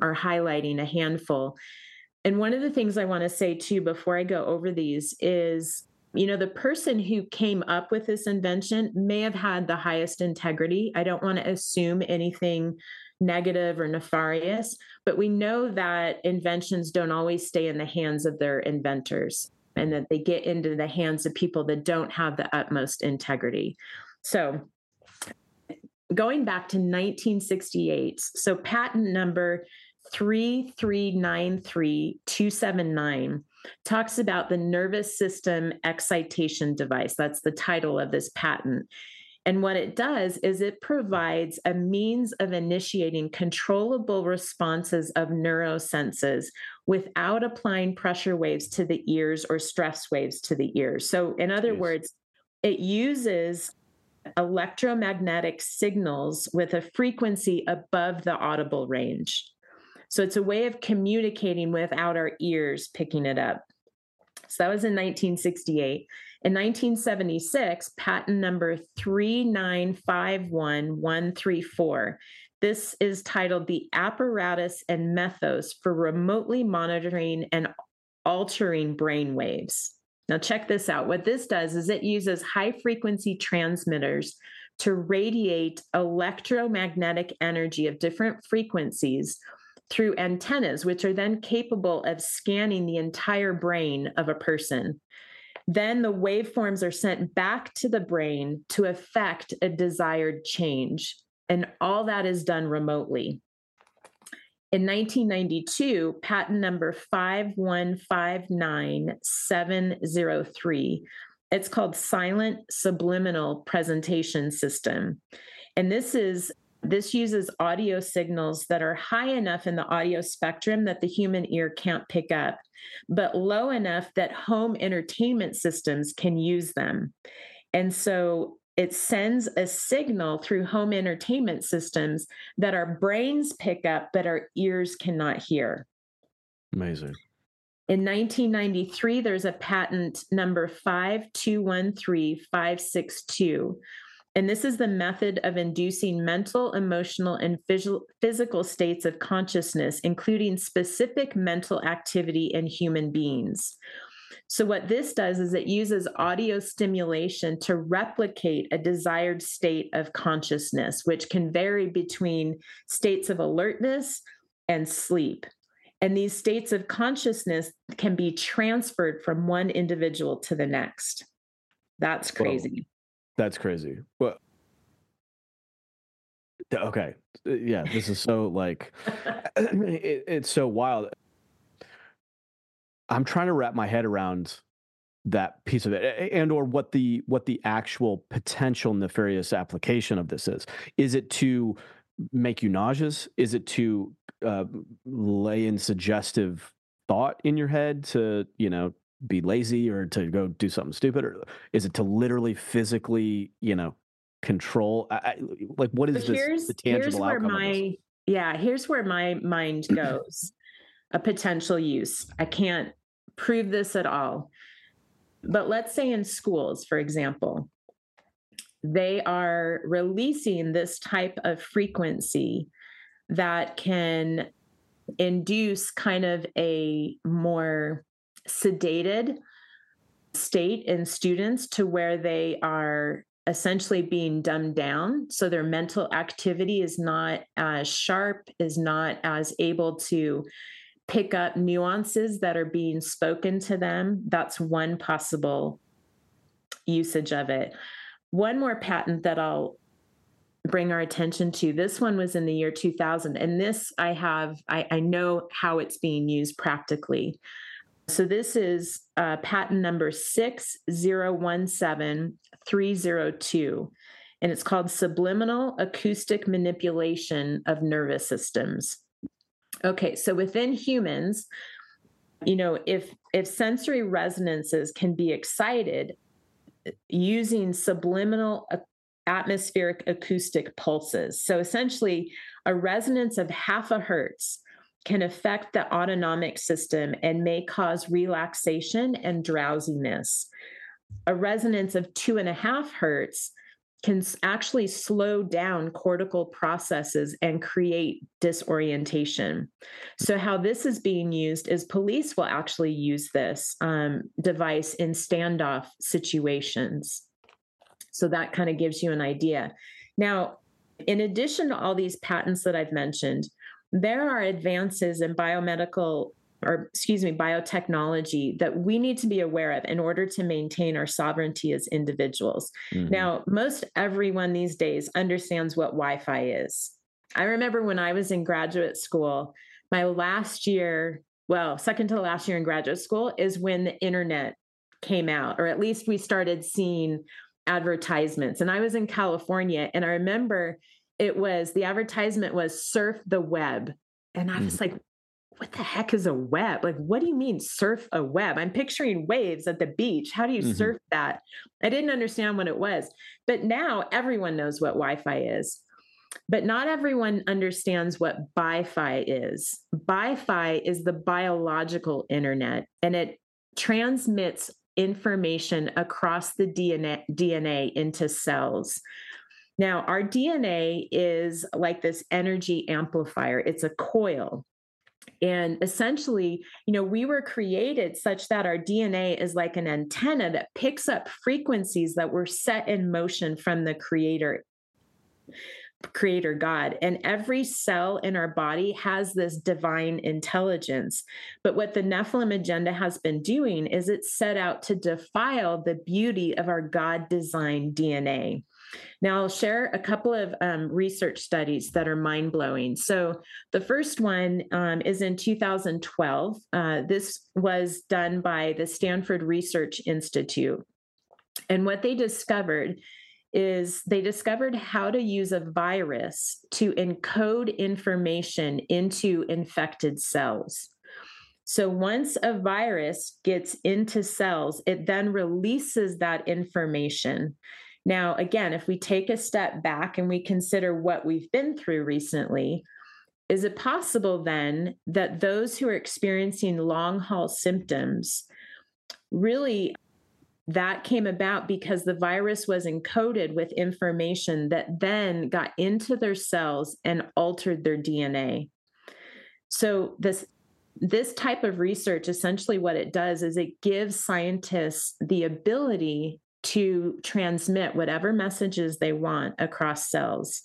or highlighting a handful. And one of the things I want to say too before I go over these is you know, the person who came up with this invention may have had the highest integrity. I don't want to assume anything negative or nefarious, but we know that inventions don't always stay in the hands of their inventors and that they get into the hands of people that don't have the utmost integrity. So, going back to 1968, so patent number 3393279 talks about the nervous system excitation device. That's the title of this patent. And what it does is it provides a means of initiating controllable responses of neurosenses without applying pressure waves to the ears or stress waves to the ears. So, in other words, it uses electromagnetic signals with a frequency above the audible range. So, it's a way of communicating without our ears picking it up. So, that was in 1968. In 1976, patent number 3951134. This is titled The Apparatus and Methods for Remotely Monitoring and Altering Brain Waves. Now, check this out. What this does is it uses high frequency transmitters to radiate electromagnetic energy of different frequencies through antennas, which are then capable of scanning the entire brain of a person. Then the waveforms are sent back to the brain to affect a desired change. And all that is done remotely. In 1992, patent number 5159703, it's called Silent Subliminal Presentation System. And this is this uses audio signals that are high enough in the audio spectrum that the human ear can't pick up, but low enough that home entertainment systems can use them. And so it sends a signal through home entertainment systems that our brains pick up, but our ears cannot hear. Amazing. In 1993, there's a patent number 5213562, and this is the method of inducing mental, emotional, and physical states of consciousness, including specific mental activity in human beings. So, what this does is it uses audio stimulation to replicate a desired state of consciousness, which can vary between states of alertness and sleep. And these states of consciousness can be transferred from one individual to the next. That's crazy. That's crazy. Well, okay, uh, yeah, this is so like it, it's so wild. I'm trying to wrap my head around that piece of it and or what the what the actual potential nefarious application of this is. Is it to make you nauseous? Is it to uh, lay in suggestive thought in your head to you know be lazy or to go do something stupid? Or is it to literally physically you know control I, I, like what is this the tangible here's where my yeah here's where my mind goes a potential use i can't prove this at all but let's say in schools for example they are releasing this type of frequency that can induce kind of a more sedated state in students to where they are essentially being dumbed down. So their mental activity is not as sharp, is not as able to pick up nuances that are being spoken to them. That's one possible usage of it. One more patent that I'll bring our attention to this one was in the year 2000 and this i have i, I know how it's being used practically So this is uh, patent number 6017302, and it's called Subliminal Acoustic Manipulation of Nervous Systems. Okay, so within humans, you know, if if sensory resonances can be excited using subliminal atmospheric acoustic pulses. So essentially, a resonance of half a hertz can affect the autonomic system and may cause relaxation and drowsiness. A resonance of two and a half hertz can actually slow down cortical processes and create disorientation. So, how this is being used is police will actually use this um, device in standoff situations. So, that kind of gives you an idea. Now, in addition to all these patents that I've mentioned, there are advances in biomedical or excuse me, biotechnology that we need to be aware of in order to maintain our sovereignty as individuals. Mm-hmm. Now, most everyone these days understands what Wi Fi is. I remember when I was in graduate school, my last year, well, second to the last year in graduate school is when the internet came out, or at least we started seeing advertisements. And I was in California, and I remember it was the advertisement was surf the web. And I was mm. like, what the heck is a web? Like, what do you mean surf a web? I'm picturing waves at the beach. How do you mm-hmm. surf that? I didn't understand what it was. But now everyone knows what Wi Fi is. But not everyone understands what Bi Fi is. Bi Fi is the biological internet, and it transmits information across the DNA, DNA into cells. Now, our DNA is like this energy amplifier, it's a coil. And essentially, you know, we were created such that our DNA is like an antenna that picks up frequencies that were set in motion from the creator creator God. And every cell in our body has this divine intelligence. But what the Nephilim agenda has been doing is it's set out to defile the beauty of our God designed DNA. Now, I'll share a couple of um, research studies that are mind blowing. So, the first one um, is in 2012. Uh, this was done by the Stanford Research Institute. And what they discovered is they discovered how to use a virus to encode information into infected cells. So once a virus gets into cells, it then releases that information. Now, again, if we take a step back and we consider what we've been through recently, is it possible then that those who are experiencing long haul symptoms really that came about because the virus was encoded with information that then got into their cells and altered their DNA. So this this type of research essentially what it does is it gives scientists the ability to transmit whatever messages they want across cells.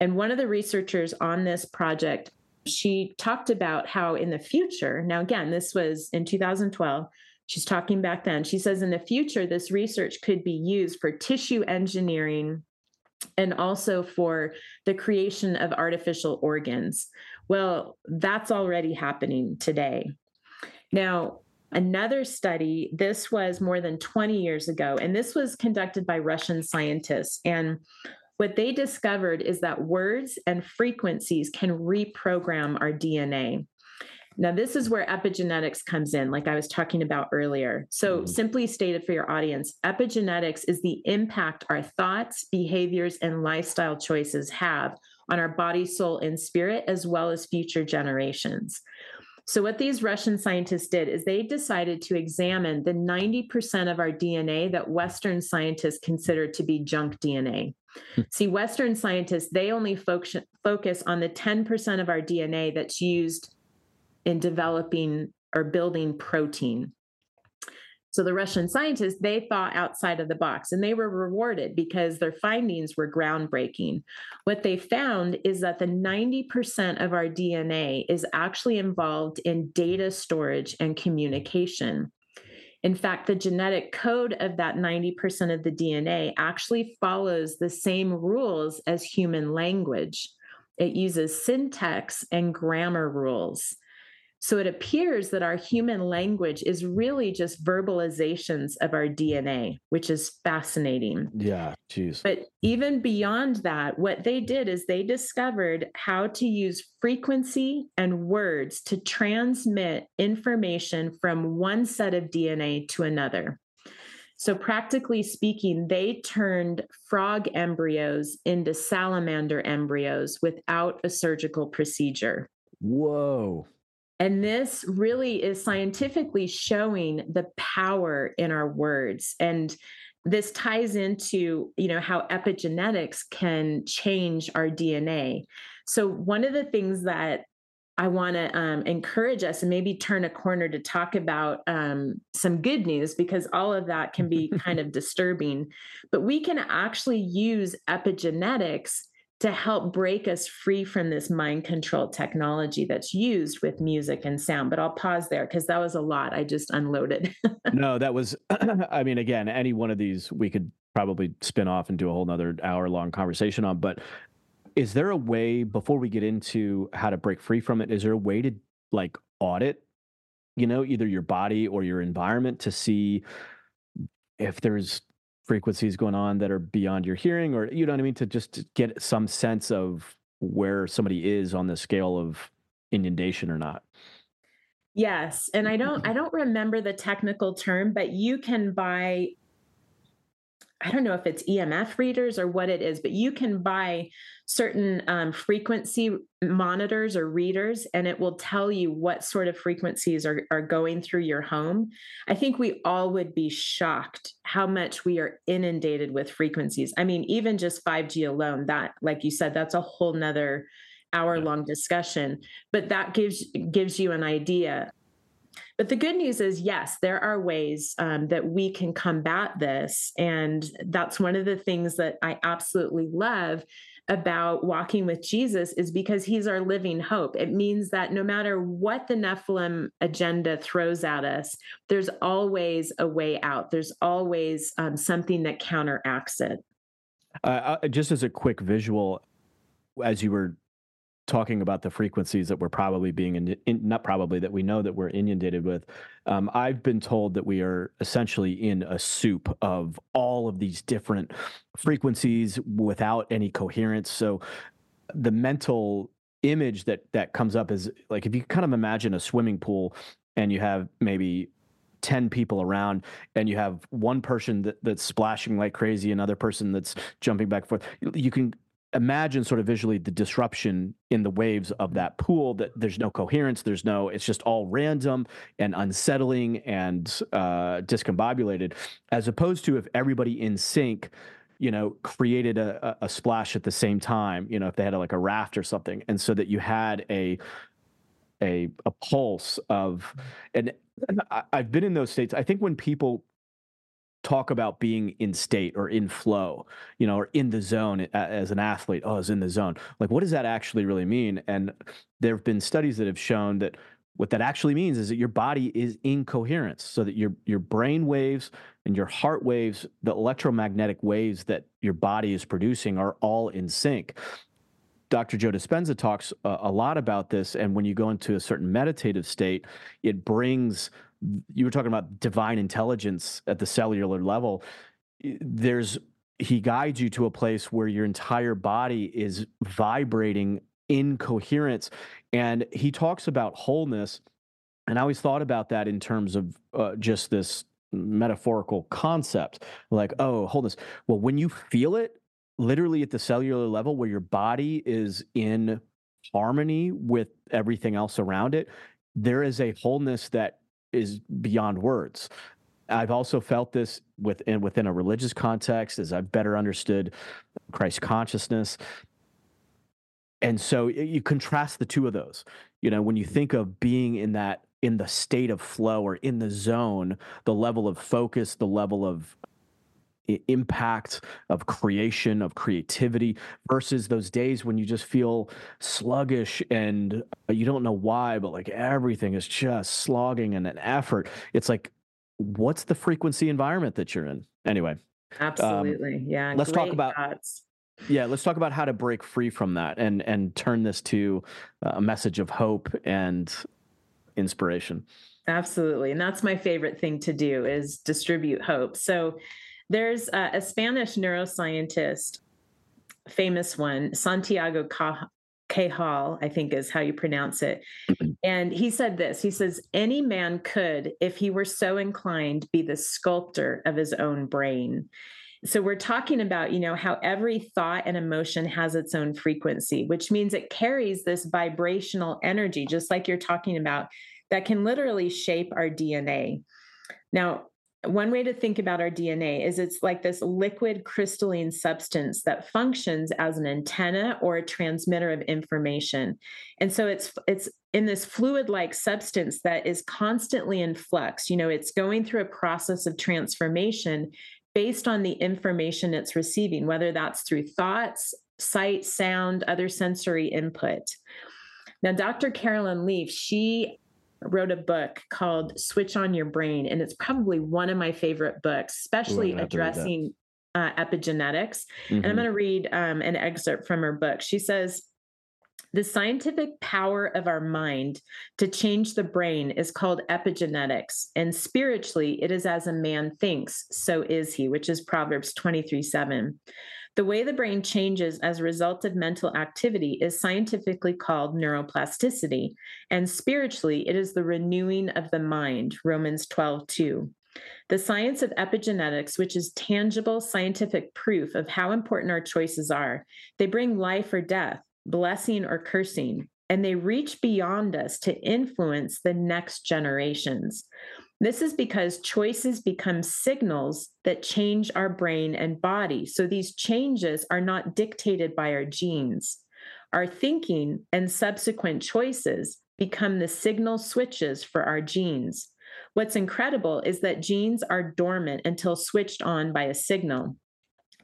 And one of the researchers on this project, she talked about how in the future, now again, this was in 2012, she's talking back then. She says in the future, this research could be used for tissue engineering and also for the creation of artificial organs. Well, that's already happening today. Now, Another study, this was more than 20 years ago, and this was conducted by Russian scientists. And what they discovered is that words and frequencies can reprogram our DNA. Now, this is where epigenetics comes in, like I was talking about earlier. So, mm. simply stated for your audience, epigenetics is the impact our thoughts, behaviors, and lifestyle choices have on our body, soul, and spirit, as well as future generations. So, what these Russian scientists did is they decided to examine the 90% of our DNA that Western scientists consider to be junk DNA. Hmm. See, Western scientists, they only focus, focus on the 10% of our DNA that's used in developing or building protein. So the Russian scientists, they thought outside of the box and they were rewarded because their findings were groundbreaking. What they found is that the 90% of our DNA is actually involved in data storage and communication. In fact, the genetic code of that 90% of the DNA actually follows the same rules as human language. It uses syntax and grammar rules. So it appears that our human language is really just verbalizations of our DNA, which is fascinating. Yeah, geez. But even beyond that, what they did is they discovered how to use frequency and words to transmit information from one set of DNA to another. So, practically speaking, they turned frog embryos into salamander embryos without a surgical procedure. Whoa. And this really is scientifically showing the power in our words. And this ties into, you know, how epigenetics can change our DNA. So one of the things that I want to um, encourage us and maybe turn a corner to talk about um, some good news because all of that can be kind of disturbing. But we can actually use epigenetics to help break us free from this mind control technology that's used with music and sound. But I'll pause there because that was a lot. I just unloaded. no, that was, I mean, again, any one of these we could probably spin off and do a whole nother hour long conversation on. But is there a way, before we get into how to break free from it, is there a way to like audit, you know, either your body or your environment to see if there's frequencies going on that are beyond your hearing or you know what i mean? To just get some sense of where somebody is on the scale of inundation or not. Yes and i don't i don't remember the technical term but you can buy I don't know if it's EMF readers or what it is, but you can buy certain um, frequency monitors or readers, and it will tell you what sort of frequencies are, are going through your home. I think we all would be shocked how much we are inundated with frequencies. I mean, even just 5G alone, that, like you said, that's a whole nother hour long discussion, but that gives gives you an idea but the good news is, yes, there are ways um, that we can combat this. And that's one of the things that I absolutely love about walking with Jesus is because he's our living hope. It means that no matter what the Nephilim agenda throws at us, there's always a way out. There's always um, something that counteracts it. Uh, uh just as a quick visual, as you were talking about the frequencies that we're probably being in, in, not probably that we know that we're inundated with um, i've been told that we are essentially in a soup of all of these different frequencies without any coherence. So the mental image that that comes up is like if you kind of imagine a swimming pool and you have maybe 10 people around and you have one person that, that's splashing like crazy another person that's jumping back and forth you can imagine sort of visually the disruption in the waves of that pool that there's no coherence there's no it's just all random and unsettling and uh, discombobulated as opposed to if everybody in sync you know created a, a splash at the same time you know if they had a, like a raft or something and so that you had a a a pulse of and I've been in those states. I think when people talk about being in state or in flow, you know, or in the zone as an athlete. Oh, is in the zone. Like, what does that actually really mean? And there have been studies that have shown that what that actually means is that your body is in coherence, so that your your brain waves and your heart waves, the electromagnetic waves that your body is producing, are all in sync. Dr. Joe Dispenza talks a, a lot about this, and when you go into a certain meditative state, it brings you were talking about divine intelligence at the cellular level. There's he guides you to a place where your entire body is vibrating in coherence. And he talks about wholeness. And I always thought about that in terms of uh, just this metaphorical concept like, oh, wholeness. Well, when you feel it literally at the cellular level where your body is in harmony with everything else around it, there is a wholeness that is beyond words. I've also felt this within within a religious context as I've better understood Christ consciousness. And so you contrast the two of those. You know, when you mm-hmm. think of being in that in the state of flow or in the zone, the level of focus, the level of impact of creation of creativity versus those days when you just feel sluggish and uh, you don't know why but like everything is just slogging and an effort it's like what's the frequency environment that you're in anyway um, absolutely um, yeah let's talk about thoughts. yeah let's talk about how to break free from that and and turn this to a message of hope and inspiration. Absolutely. And that's my favorite thing to do is distribute hope. So there's a, a Spanish neuroscientist, famous one, Santiago Cajal, I think is how you pronounce it. Mm-hmm. And he said this He says, Any man could, if he were so inclined, be the sculptor of his own brain. So we're talking about, you know, how every thought and emotion has its own frequency, which means it carries this vibrational energy, just like you're talking about, that can literally shape our DNA. Now, one way to think about our DNA is it's like this liquid crystalline substance that functions as an antenna or a transmitter of information. And so it's it's in this fluid-like substance that is constantly in flux. You know, it's going through a process of transformation based on the information it's receiving, whether that's through thoughts, sight, sound, other sensory input. Now, Dr. Caroline Leaf, she wrote a book called Switch on Your Brain, and it's probably one of my favorite books, especially Ooh, addressing uh, epigenetics. Mm-hmm. And I'm mm-hmm. going to read um, an excerpt from her book. She says, the scientific power of our mind to change the brain is called epigenetics. And spiritually, it is as a man thinks, so is he, which is Proverbs 23 7. The way the brain changes as a result of mental activity is scientifically called neuroplasticity. And spiritually, it is the renewing of the mind, Romans 12 2. The science of epigenetics, which is tangible scientific proof of how important our choices are, they bring life or death, blessing or cursing, and they reach beyond us to influence the next generations. This is because choices become signals that change our brain and body. So these changes are not dictated by our genes. Our thinking and subsequent choices become the signal switches for our genes. What's incredible is that genes are dormant until switched on by a signal.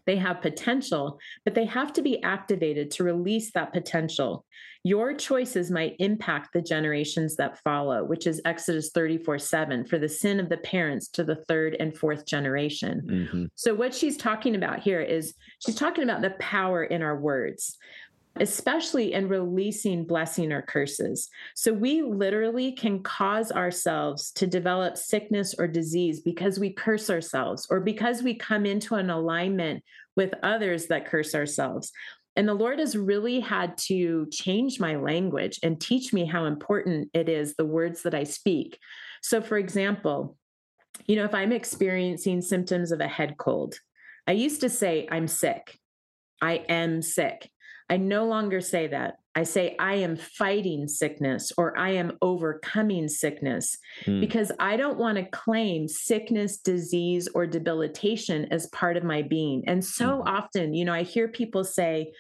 They have potential, but they have to be activated to release that potential. Your choices might impact the generations that follow, which is Exodus 34 7, for the sin of the parents to the third and fourth generation. Mm-hmm. So, what she's talking about here is she's talking about the power in our words especially in releasing blessing or curses. So we literally can cause ourselves to develop sickness or disease because we curse ourselves or because we come into an alignment with others that curse ourselves. And the Lord has really had to change my language and teach me how important it is the words that I speak. So, for example, you know, if I'm experiencing symptoms of a head cold, I used to say, I'm sick. I am sick. I no longer say that. I say, I am fighting sickness or I am overcoming sickness mm. because I don't want to claim sickness, disease, or debilitation as part of my being. And so mm. often, you know, I hear people say,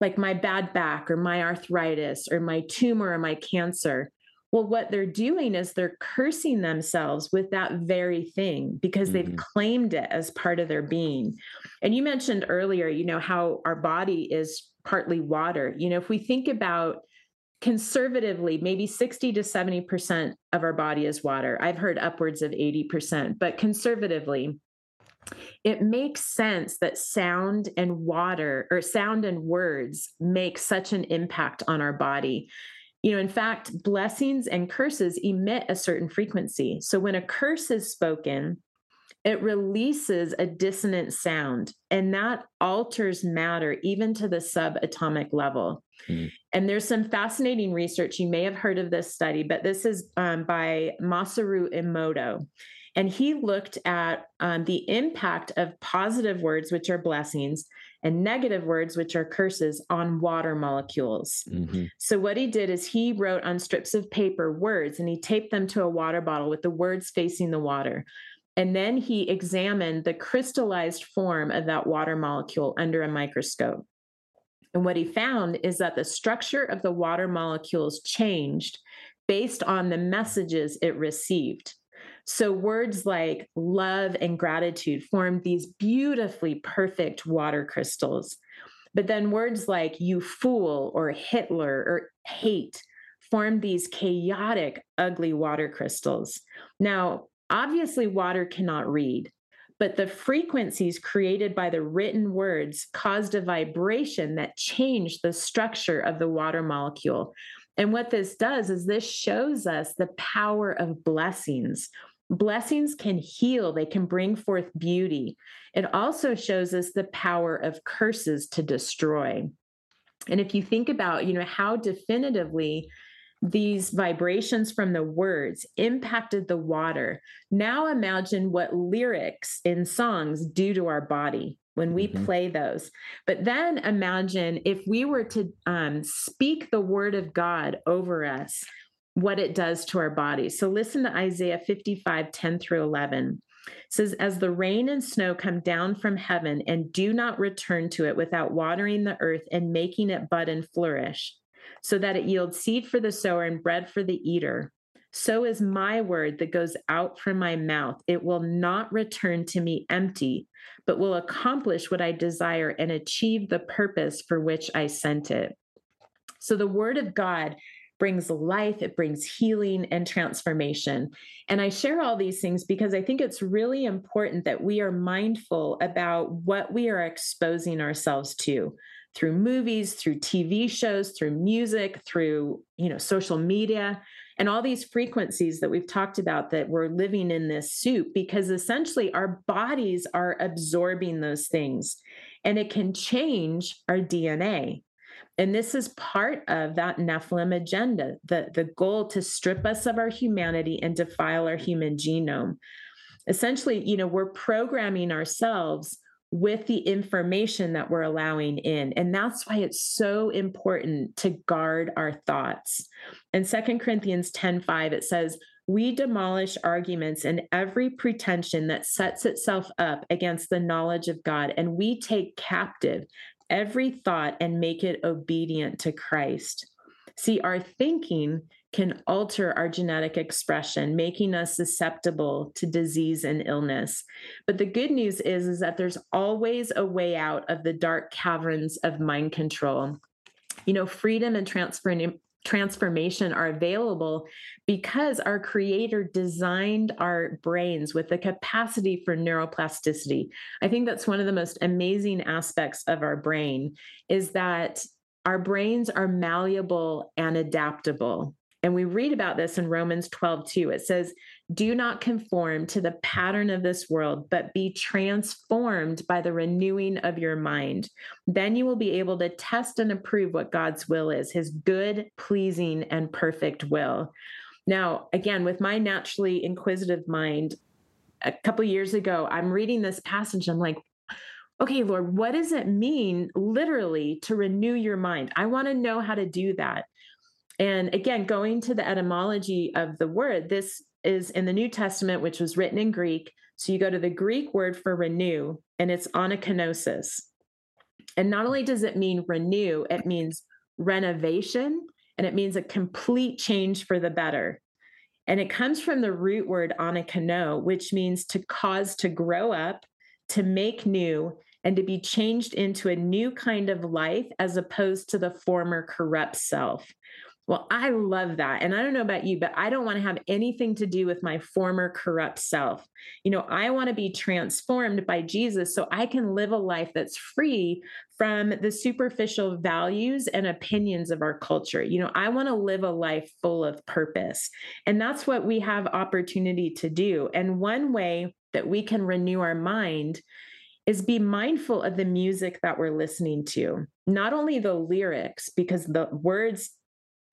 like my bad back or my arthritis or my tumor or my cancer. Well, what they're doing is they're cursing themselves with that very thing because mm-hmm. they've claimed it as part of their being. And you mentioned earlier, you know, how our body is partly water. You know, if we think about conservatively, maybe 60 to 70% of our body is water. I've heard upwards of 80%, but conservatively, it makes sense that sound and water or sound and words make such an impact on our body. You know, in fact, blessings and curses emit a certain frequency. So when a curse is spoken, it releases a dissonant sound, and that alters matter even to the subatomic level. Mm-hmm. And there's some fascinating research. You may have heard of this study, but this is um, by Masaru Emoto. And he looked at um, the impact of positive words, which are blessings, and negative words, which are curses, on water molecules. Mm-hmm. So, what he did is he wrote on strips of paper words and he taped them to a water bottle with the words facing the water. And then he examined the crystallized form of that water molecule under a microscope. And what he found is that the structure of the water molecules changed based on the messages it received. So words like love and gratitude formed these beautifully perfect water crystals. But then words like you fool or Hitler or hate formed these chaotic, ugly water crystals. Now, obviously, water cannot read, but the frequencies created by the written words caused a vibration that changed the structure of the water molecule. And what this does is this shows us the power of blessings. Blessings can heal, they can bring forth beauty. It also shows us the power of curses to destroy. And if you think about, you know, how definitively these vibrations from the words impacted the water. Now imagine what lyrics in songs do to our body when we mm-hmm. play those. But then imagine if we were to um, speak the word of God over us, what it does to our body. So listen to Isaiah 55 10 through 11. It says, As the rain and snow come down from heaven and do not return to it without watering the earth and making it bud and flourish so that it yields seed for the sower and bread for the eater. So is my word that goes out from my mouth. It will not return to me empty, but will accomplish what I desire and achieve the purpose for which I sent it. So the word of God brings life, it brings healing and transformation. And I share all these things because I think it's really important that we are mindful about what we are exposing ourselves to through movies, through TV shows, through music, through, you know, social media and all these frequencies that we've talked about that we're living in this soup because essentially our bodies are absorbing those things and it can change our DNA. And this is part of that Nephilim agenda, the, the goal to strip us of our humanity and defile our human genome. Essentially, you know, we're programming ourselves with the information that we're allowing in. And that's why it's so important to guard our thoughts. In Second Corinthians 10 5, it says, we demolish arguments and every pretension that sets itself up against the knowledge of God, and we take captive every thought and make it obedient to Christ. See, our thinking can alter our genetic expression, making us susceptible to disease and illness. But the good news is, is that there's always a way out of the dark caverns of mind control. You know, freedom and transfer- transformation are available because our creator designed our brains with the capacity for neuroplasticity. I think that's one of the most amazing aspects of our brain is that our brains are malleable and adaptable. And we read about this in Romans 12, 2. It says, Do not conform to the pattern of this world, but be transformed by the renewing of your mind. Then you will be able to test and approve what God's will is, his good, pleasing, and perfect will. Now, again, with my naturally inquisitive mind, a couple years ago, I'm reading this passage. I'm like, okay, Lord, what does it mean literally to renew your mind? I want to know how to do that. And again, going to the etymology of the word, this is in the New Testament, which was written in Greek. So you go to the Greek word for renew, and it's anakainosis. And not only does it mean renew, it means renovation and it means a complete change for the better. And it comes from the root word anakino, which means to cause to grow up, to make new, and to be changed into a new kind of life as opposed to the former corrupt self. Well, I love that. And I don't know about you, but I don't want to have anything to do with my former corrupt self. You know, I want to be transformed by Jesus so I can live a life that's free from the superficial values and opinions of our culture. You know, I want to live a life full of purpose. And that's what we have opportunity to do. And one way that we can renew our mind is be mindful of the music that we're listening to, not only the lyrics, because the words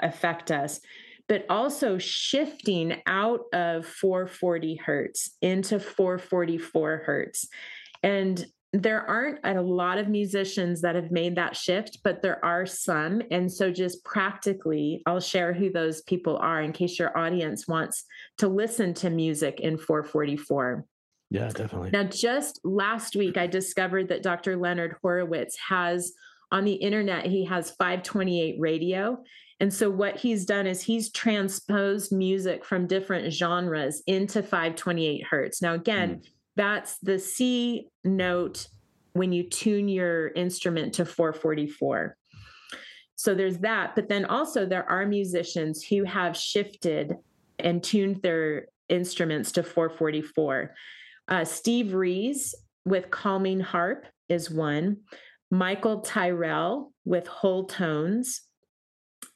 affect us, but also shifting out of 440 hertz into 444 hertz. And there aren't a lot of musicians that have made that shift, but there are some. And so, just practically, I'll share who those people are in case your audience wants to listen to music in 444. Yeah, definitely. Now, just last week, I discovered that Dr. Leonard Horowitz has on the internet, he has 528 radio. And so what he's done is he's transposed music from different genres into 528 hertz. Now, again, mm. that's the C note when you tune your instrument to 444. So there's that. But then also, there are musicians who have shifted and tuned their instruments to 444. Uh, Steve Rees with Calming Harp is one. Michael Tyrrell with Whole Tones.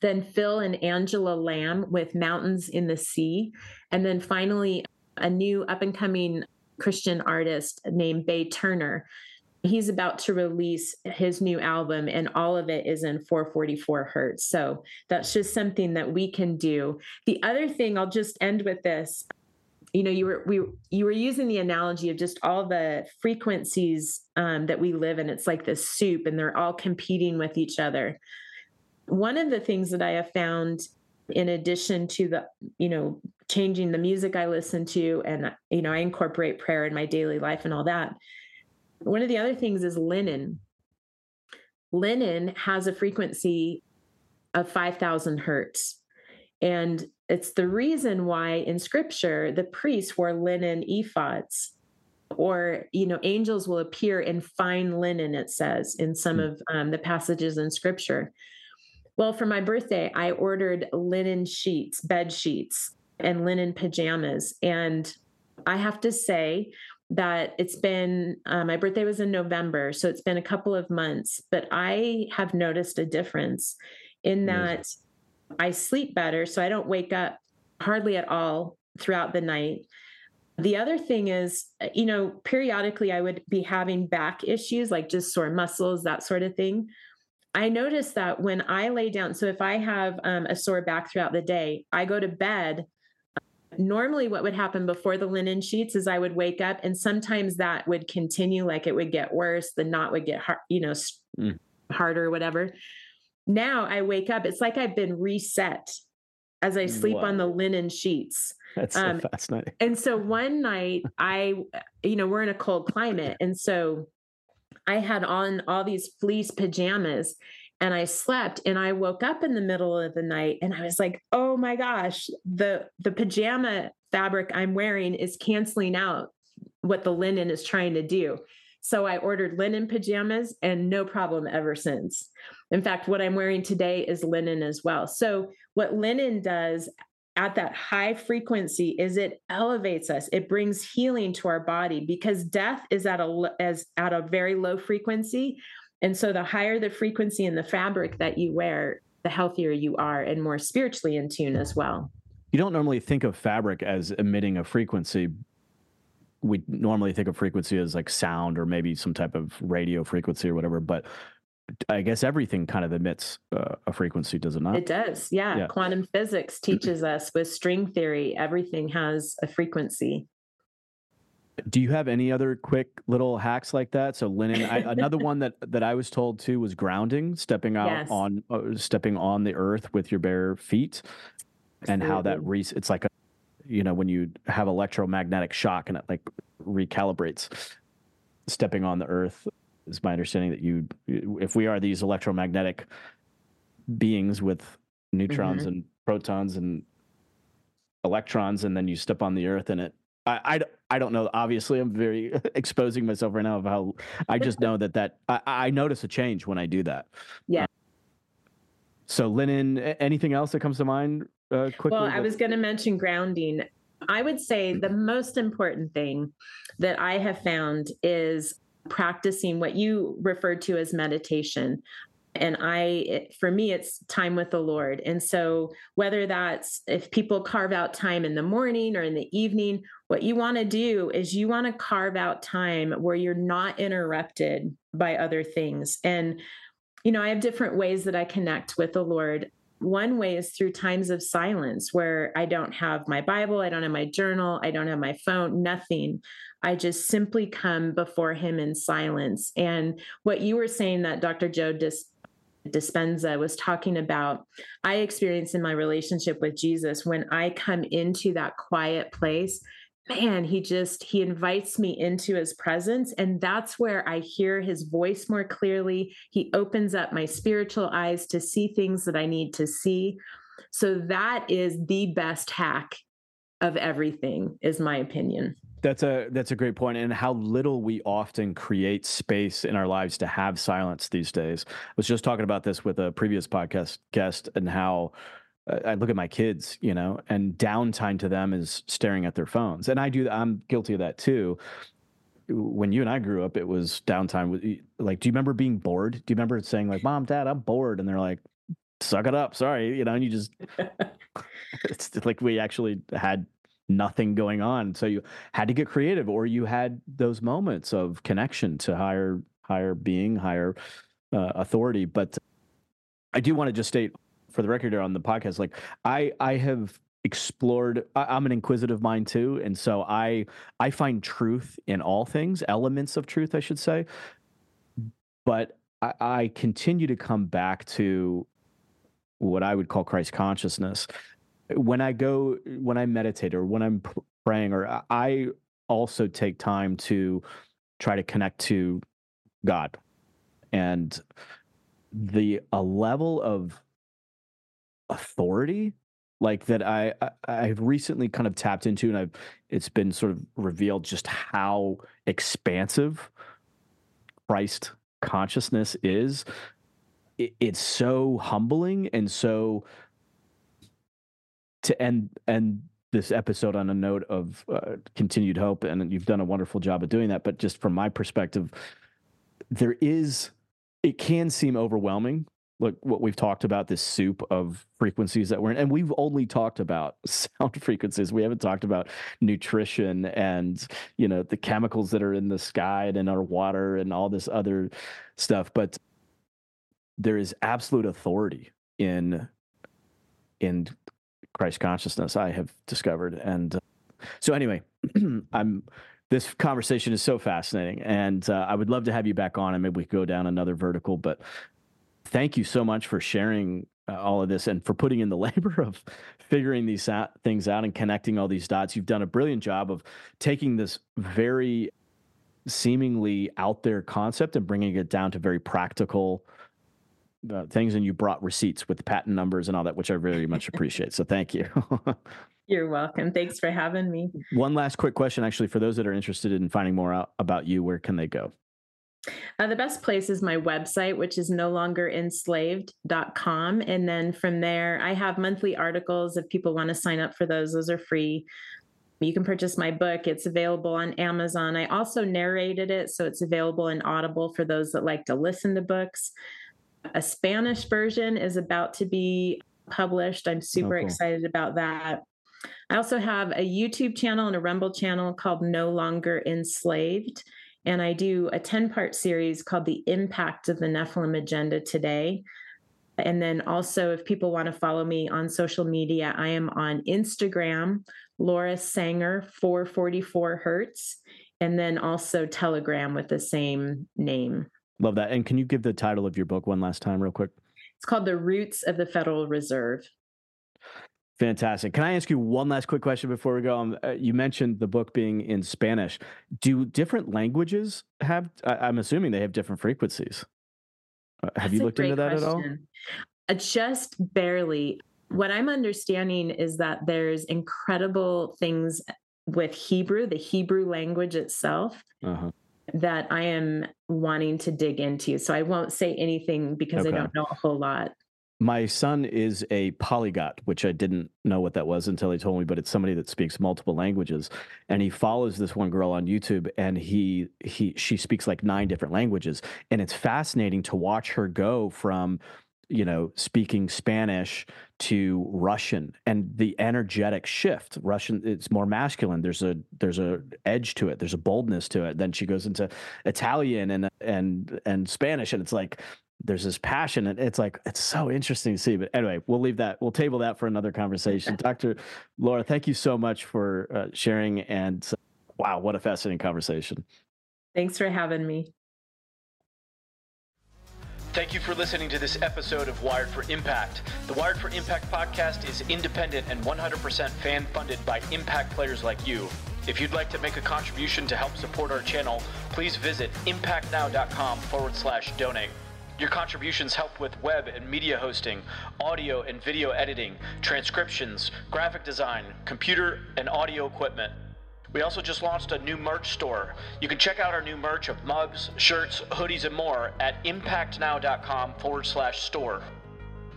Then Phil and Angela Lamb with Mountains in the Sea. And then finally, a new up and coming Christian artist named Bay Turner. He's about to release his new album, and all of it is in 444 hertz. So that's just something that we can do. The other thing, I'll just end with this. You know, you were we you were using the analogy of just all the frequencies um, that we live in. It's like this soup, and they're all competing with each other. One of the things that I have found in addition to the you know changing the music i listen to and you know i incorporate prayer in my daily life and all that one of the other things is linen. Linen has a frequency of 5000 hertz. And it's the reason why in scripture the priests wore linen ephods or you know angels will appear in fine linen it says in some mm. of um, the passages in scripture well, for my birthday, I ordered linen sheets, bed sheets, and linen pajamas. And I have to say that it's been, uh, my birthday was in November, so it's been a couple of months, but I have noticed a difference in that I sleep better. So I don't wake up hardly at all throughout the night. The other thing is, you know, periodically I would be having back issues, like just sore muscles, that sort of thing. I noticed that when I lay down, so if I have um, a sore back throughout the day, I go to bed. Normally, what would happen before the linen sheets is I would wake up, and sometimes that would continue, like it would get worse. The knot would get, hard, you know, mm. harder, whatever. Now I wake up, it's like I've been reset as I sleep on the linen sheets. That's so um, fascinating. And so one night, I, you know, we're in a cold climate, and so I had on all these fleece pajamas and I slept and I woke up in the middle of the night and I was like, "Oh my gosh, the the pajama fabric I'm wearing is canceling out what the linen is trying to do." So I ordered linen pajamas and no problem ever since. In fact, what I'm wearing today is linen as well. So what linen does at that high frequency is it elevates us it brings healing to our body because death is at a as at a very low frequency. And so the higher the frequency in the fabric that you wear the healthier you are and more spiritually in tune as well. You don't normally think of fabric as emitting a frequency. We normally think of frequency as like sound or maybe some type of radio frequency or whatever but I guess everything kind of emits uh, a frequency, does it not? It does. Yeah. yeah. Quantum physics teaches us with string theory, everything has a frequency. Do you have any other quick little hacks like that? So linen. I, another one that that I was told too was grounding, stepping out yes. on uh, stepping on the earth with your bare feet, and how that re- it's like a, you know, when you have electromagnetic shock and it like recalibrates, stepping on the earth is my understanding that you, if we are these electromagnetic beings with neutrons mm-hmm. and protons and electrons, and then you step on the earth and it, I, I, I don't know. Obviously, I'm very exposing myself right now of how I just know that that I, I notice a change when I do that. Yeah. so linen, anything else that comes to mind uh, quickly? Well, I was going to mention grounding. I would say the most important thing that I have found is practicing what you referred to as meditation. And i for me it's time with the lord. And so whether that's if people carve out time in the morning or in the evening what you want to do is you want to carve out time where you're not interrupted by other things. And you know i have different ways that i connect with the lord. One way is through times of silence where I don't have my Bible, I don't have my journal, I don't have my phone, nothing. I just simply come before him in silence. And what you were saying that Dr. Joe Dis- Dispenza was talking about, I experience in my relationship with Jesus when I come into that quiet place man he just he invites me into his presence and that's where i hear his voice more clearly he opens up my spiritual eyes to see things that i need to see so that is the best hack of everything is my opinion that's a that's a great point and how little we often create space in our lives to have silence these days i was just talking about this with a previous podcast guest and how uh, I look at my kids, you know, and downtime to them is staring at their phones. And I do, I'm guilty of that too. When you and I grew up, it was downtime. Like, do you remember being bored? Do you remember saying, like, mom, dad, I'm bored? And they're like, suck it up. Sorry, you know, and you just it's like we actually had nothing going on. So you had to get creative or you had those moments of connection to higher higher being, higher uh, authority. But I do want to just state for the record here on the podcast, like I I have explored I, am an inquisitive mind too and so i i find truth in all things elements of truth i should say but I, I continue to come back to what i would call christ consciousness when i go when i meditate or when i'm praying or uh, i also take time to try to connect to god and the a level of authority like that I, I have recently kind of tapped into and I've it's been sort of revealed just how expansive Christ consciousness is. It, it's so humbling and so to end end this episode on a note of uh, continued hope and you've done a wonderful job of doing that but just from my perspective there is it can seem overwhelming look what we've talked about this soup of frequencies that we're in and we've only talked about sound frequencies. We haven't talked about nutrition and you know the chemicals that are in the sky and in our water and all this other stuff but there is absolute authority in in christ consciousness i have discovered. And uh, so anyway i'm this conversation is so fascinating. And uh, i would love to have you back on and maybe we could go down another vertical. But thank you so much for sharing uh, all of this and for putting in the labor of figuring these out, things out and connecting all these dots. You've done a brilliant job of taking this very seemingly out there concept and bringing it down to very practical uh, things. And you brought receipts with patent numbers and all that, which I very much appreciate. So thank you. You're welcome. Thanks for having me. One last quick question, actually, for those that are interested in finding more out about you, where can they go? Uh, the best place is my website, which is no longer enslaved.com. And then from there, I have monthly articles. If people want to sign up for those, those are free. You can purchase my book. It's available on Amazon. I also narrated it, so it's available in Audible for those that like to listen to books. A Spanish version is about to be published. I'm oh, super oh, cool. excited about that. I also have a YouTube channel and a Rumble channel called No Longer Enslaved. And I do a 10 part series called The Impact of the Nephilim Agenda Today. And then also, if people want to follow me on social media, I am on Instagram, Laura Sanger 444 Hertz, and then also Telegram with the same name. Love that. And can you give the title of your book one last time, real quick? It's called The Roots of the Federal Reserve. Fantastic. Can I ask you one last quick question before we go? Um, uh, you mentioned the book being in Spanish. Do different languages have? I, am assuming they have different frequencies. Uh, have That's you looked into that question. at all? Uh, just barely. What I'm understanding is that there's incredible things with Hebrew, the Hebrew language itself. Uh-huh that I am wanting to dig into. So I won't say anything because okay. I don't know a whole lot my son is a polyglot, which I didn't know what that was until he told me, but it's somebody that speaks multiple languages. And he follows this one girl on YouTube and he he she speaks like nine different languages. And it's fascinating to watch her go from you know speaking spanish to russian and the energetic shift. Russian it's more masculine. There's a there's a edge to it. There's a boldness to it. Then she goes into italian and and and spanish and it's like there's this passion and it's like it's so interesting to see. But anyway we'll leave that we'll table that for another conversation. Dr laura thank you so much for uh, sharing and wow what a fascinating conversation. Thanks for having me Thank you for listening to this episode of Wired for Impact. The Wired for Impact podcast is independent and 100% fan funded by impact players like you. If you'd like to make a contribution to help support our channel, please visit impactnow.com forward slash donate. Your contributions help with web and media hosting, audio and video editing, transcriptions, graphic design, computer and audio equipment. We also just launched a new merch store. You can check out our new merch of mugs, shirts, hoodies, and more at impactnow.com forward slash store.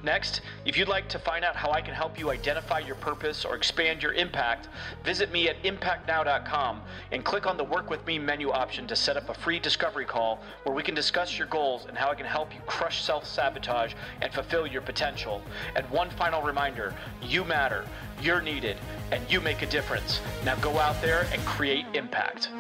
Next, if you'd like to find out how I can help you identify your purpose or expand your impact, visit me at impactnow.com and click on the Work With Me menu option to set up a free discovery call where we can discuss your goals and how I can help you crush self sabotage and fulfill your potential. And one final reminder you matter, you're needed, and you make a difference. Now go out there and create impact.